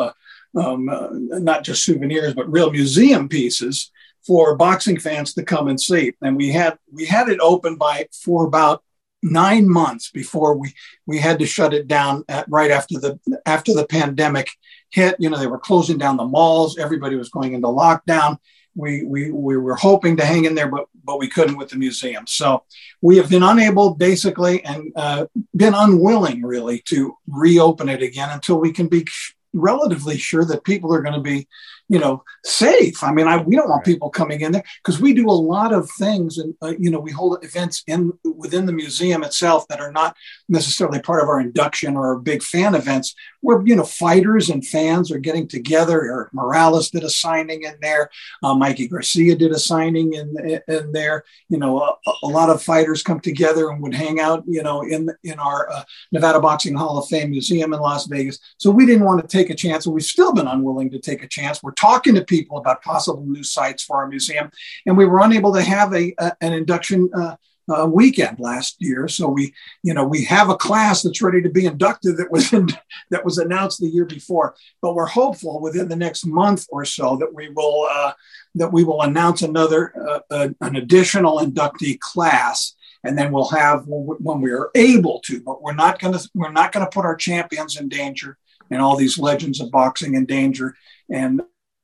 uh, um, uh, not just souvenirs, but real museum pieces for boxing fans to come and see. And we had we had it open by for about nine months before we we had to shut it down at, right after the after the pandemic hit. You know, they were closing down the malls. Everybody was going into lockdown we, we, we were hoping to hang in there, but, but we couldn't with the museum. So we have been unable basically and uh, been unwilling really to reopen it again until we can be relatively sure that people are going to be you know, safe. I mean, I, we don't want people coming in there because we do a lot of things, and uh, you know, we hold events in within the museum itself that are not necessarily part of our induction or our big fan events. Where you know, fighters and fans are getting together. Erik Morales did a signing in there. Uh, Mikey Garcia did a signing in in there. You know, a, a, lot of fighters come together and would hang out. You know, in in our uh, Nevada Boxing Hall of Fame museum in Las Vegas. So we didn't want to take a chance, and we've still been unwilling to take a chance. We're talking to people about possible new sites for our museum, and we were unable to have a, a an induction uh, uh, weekend last year. So we, you know, we have a class that's ready to be inducted that was in, that was announced the year before. But we're hopeful within the next month or so that we will uh, that we will announce another uh, an additional inductee class and then we'll have when we are able to but we're not going to we're not going to put our champions in danger and all these legends of boxing in danger and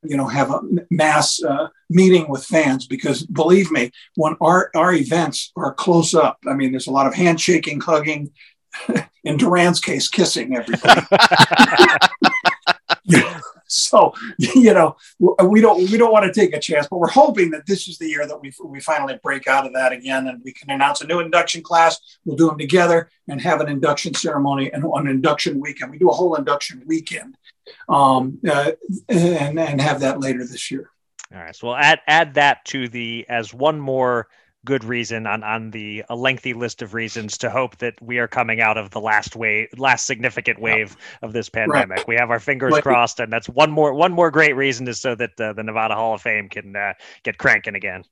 you know have a mass uh, meeting with fans because believe me when our our events are close up i mean there's a lot of handshaking hugging in duran's case kissing everybody so you know we don't we don't want to take a chance but we're hoping that this is the year that we, we finally break out of that again and we can announce a new induction class we'll do them together and have an induction ceremony and an induction weekend we do a whole induction weekend um, uh, and and have that later this year. All right, so we'll add add that to the as one more good reason on on the a lengthy list of reasons to hope that we are coming out of the last wave last significant wave of this pandemic right. we have our fingers crossed and that's one more one more great reason is so that uh, the nevada hall of fame can uh, get cranking again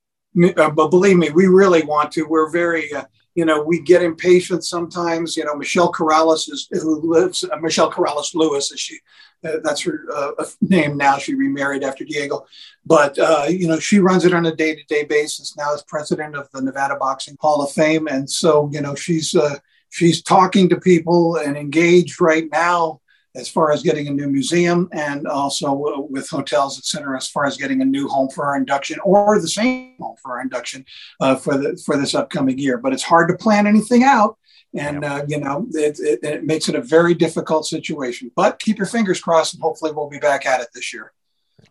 uh, but believe me, we really want to. We're very, uh, you know, we get impatient sometimes. You know, Michelle Corrales is who lives. Uh, Michelle Corrales Lewis is she. Uh, that's her uh, name now. She remarried after Diego, but uh, you know she runs it on a day-to-day basis now as president of the Nevada Boxing Hall of Fame, and so you know she's uh, she's talking to people and engaged right now as far as getting a new museum and also with hotels, et cetera, as far as getting a new home for our induction or the same home for our induction uh, for the for this upcoming year. But it's hard to plan anything out. And, uh, you know, it, it, it makes it a very difficult situation. But keep your fingers crossed and hopefully we'll be back at it this year.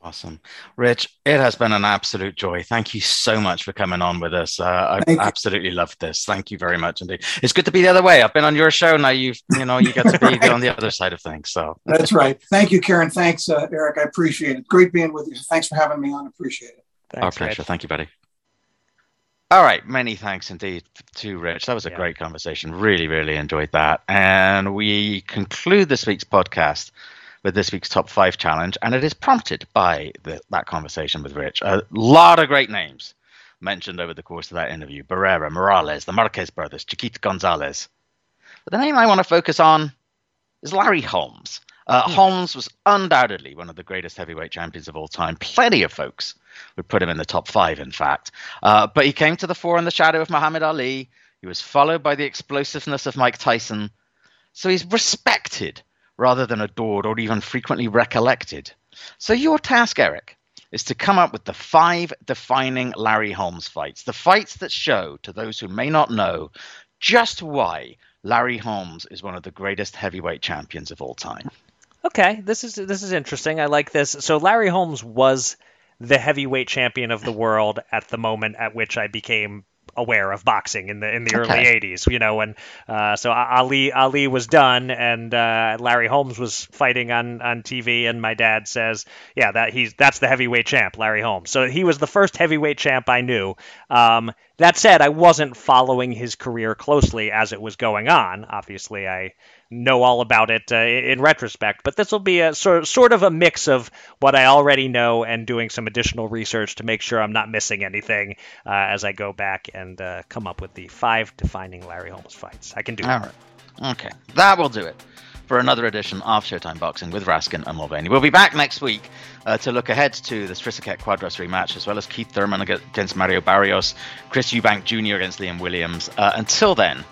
Awesome. Rich, it has been an absolute joy. Thank you so much for coming on with us. Uh, I absolutely loved this. Thank you very much indeed. It's good to be the other way. I've been on your show now. You've, you know, you get to be right. on the other side of things. So that's right. Thank you, Karen. Thanks, uh, Eric. I appreciate it. Great being with you. Thanks for having me on. Appreciate it. Thanks, Our pleasure. Rich. Thank you, buddy. All right, many thanks indeed to Rich. That was a yeah. great conversation. Really, really enjoyed that. And we conclude this week's podcast with this week's top five challenge, and it is prompted by the, that conversation with Rich. A lot of great names mentioned over the course of that interview Barrera, Morales, the Marquez brothers, Chiquita Gonzalez. But the name I want to focus on is Larry Holmes. Uh, hmm. Holmes was undoubtedly one of the greatest heavyweight champions of all time. Plenty of folks would put him in the top five, in fact. Uh, but he came to the fore in the shadow of Muhammad Ali. He was followed by the explosiveness of Mike Tyson. So he's respected rather than adored or even frequently recollected. So, your task, Eric, is to come up with the five defining Larry Holmes fights, the fights that show to those who may not know just why Larry Holmes is one of the greatest heavyweight champions of all time. Okay, this is this is interesting. I like this. So Larry Holmes was the heavyweight champion of the world at the moment at which I became aware of boxing in the in the okay. early 80s you know and uh, so Ali Ali was done and uh, Larry Holmes was fighting on on TV and my dad says yeah that he's that's the heavyweight champ Larry Holmes. So he was the first heavyweight champ I knew. Um, that said I wasn't following his career closely as it was going on. Obviously I know all about it uh, in retrospect. But this will be a sort sort of a mix of what I already know and doing some additional research to make sure I'm not missing anything uh, as I go back and uh, come up with the five defining Larry Holmes fights. I can do all it. Right. Okay, that will do it for another edition of Showtime Boxing with Raskin and Mulvaney. We'll be back next week uh, to look ahead to the Srisaket Cuadras rematch, as well as Keith Thurman against Mario Barrios, Chris Eubank Jr. against Liam Williams. Uh, until then,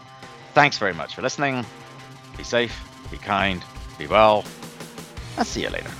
thanks very much for listening. Be safe, be kind, be well. I'll see you later.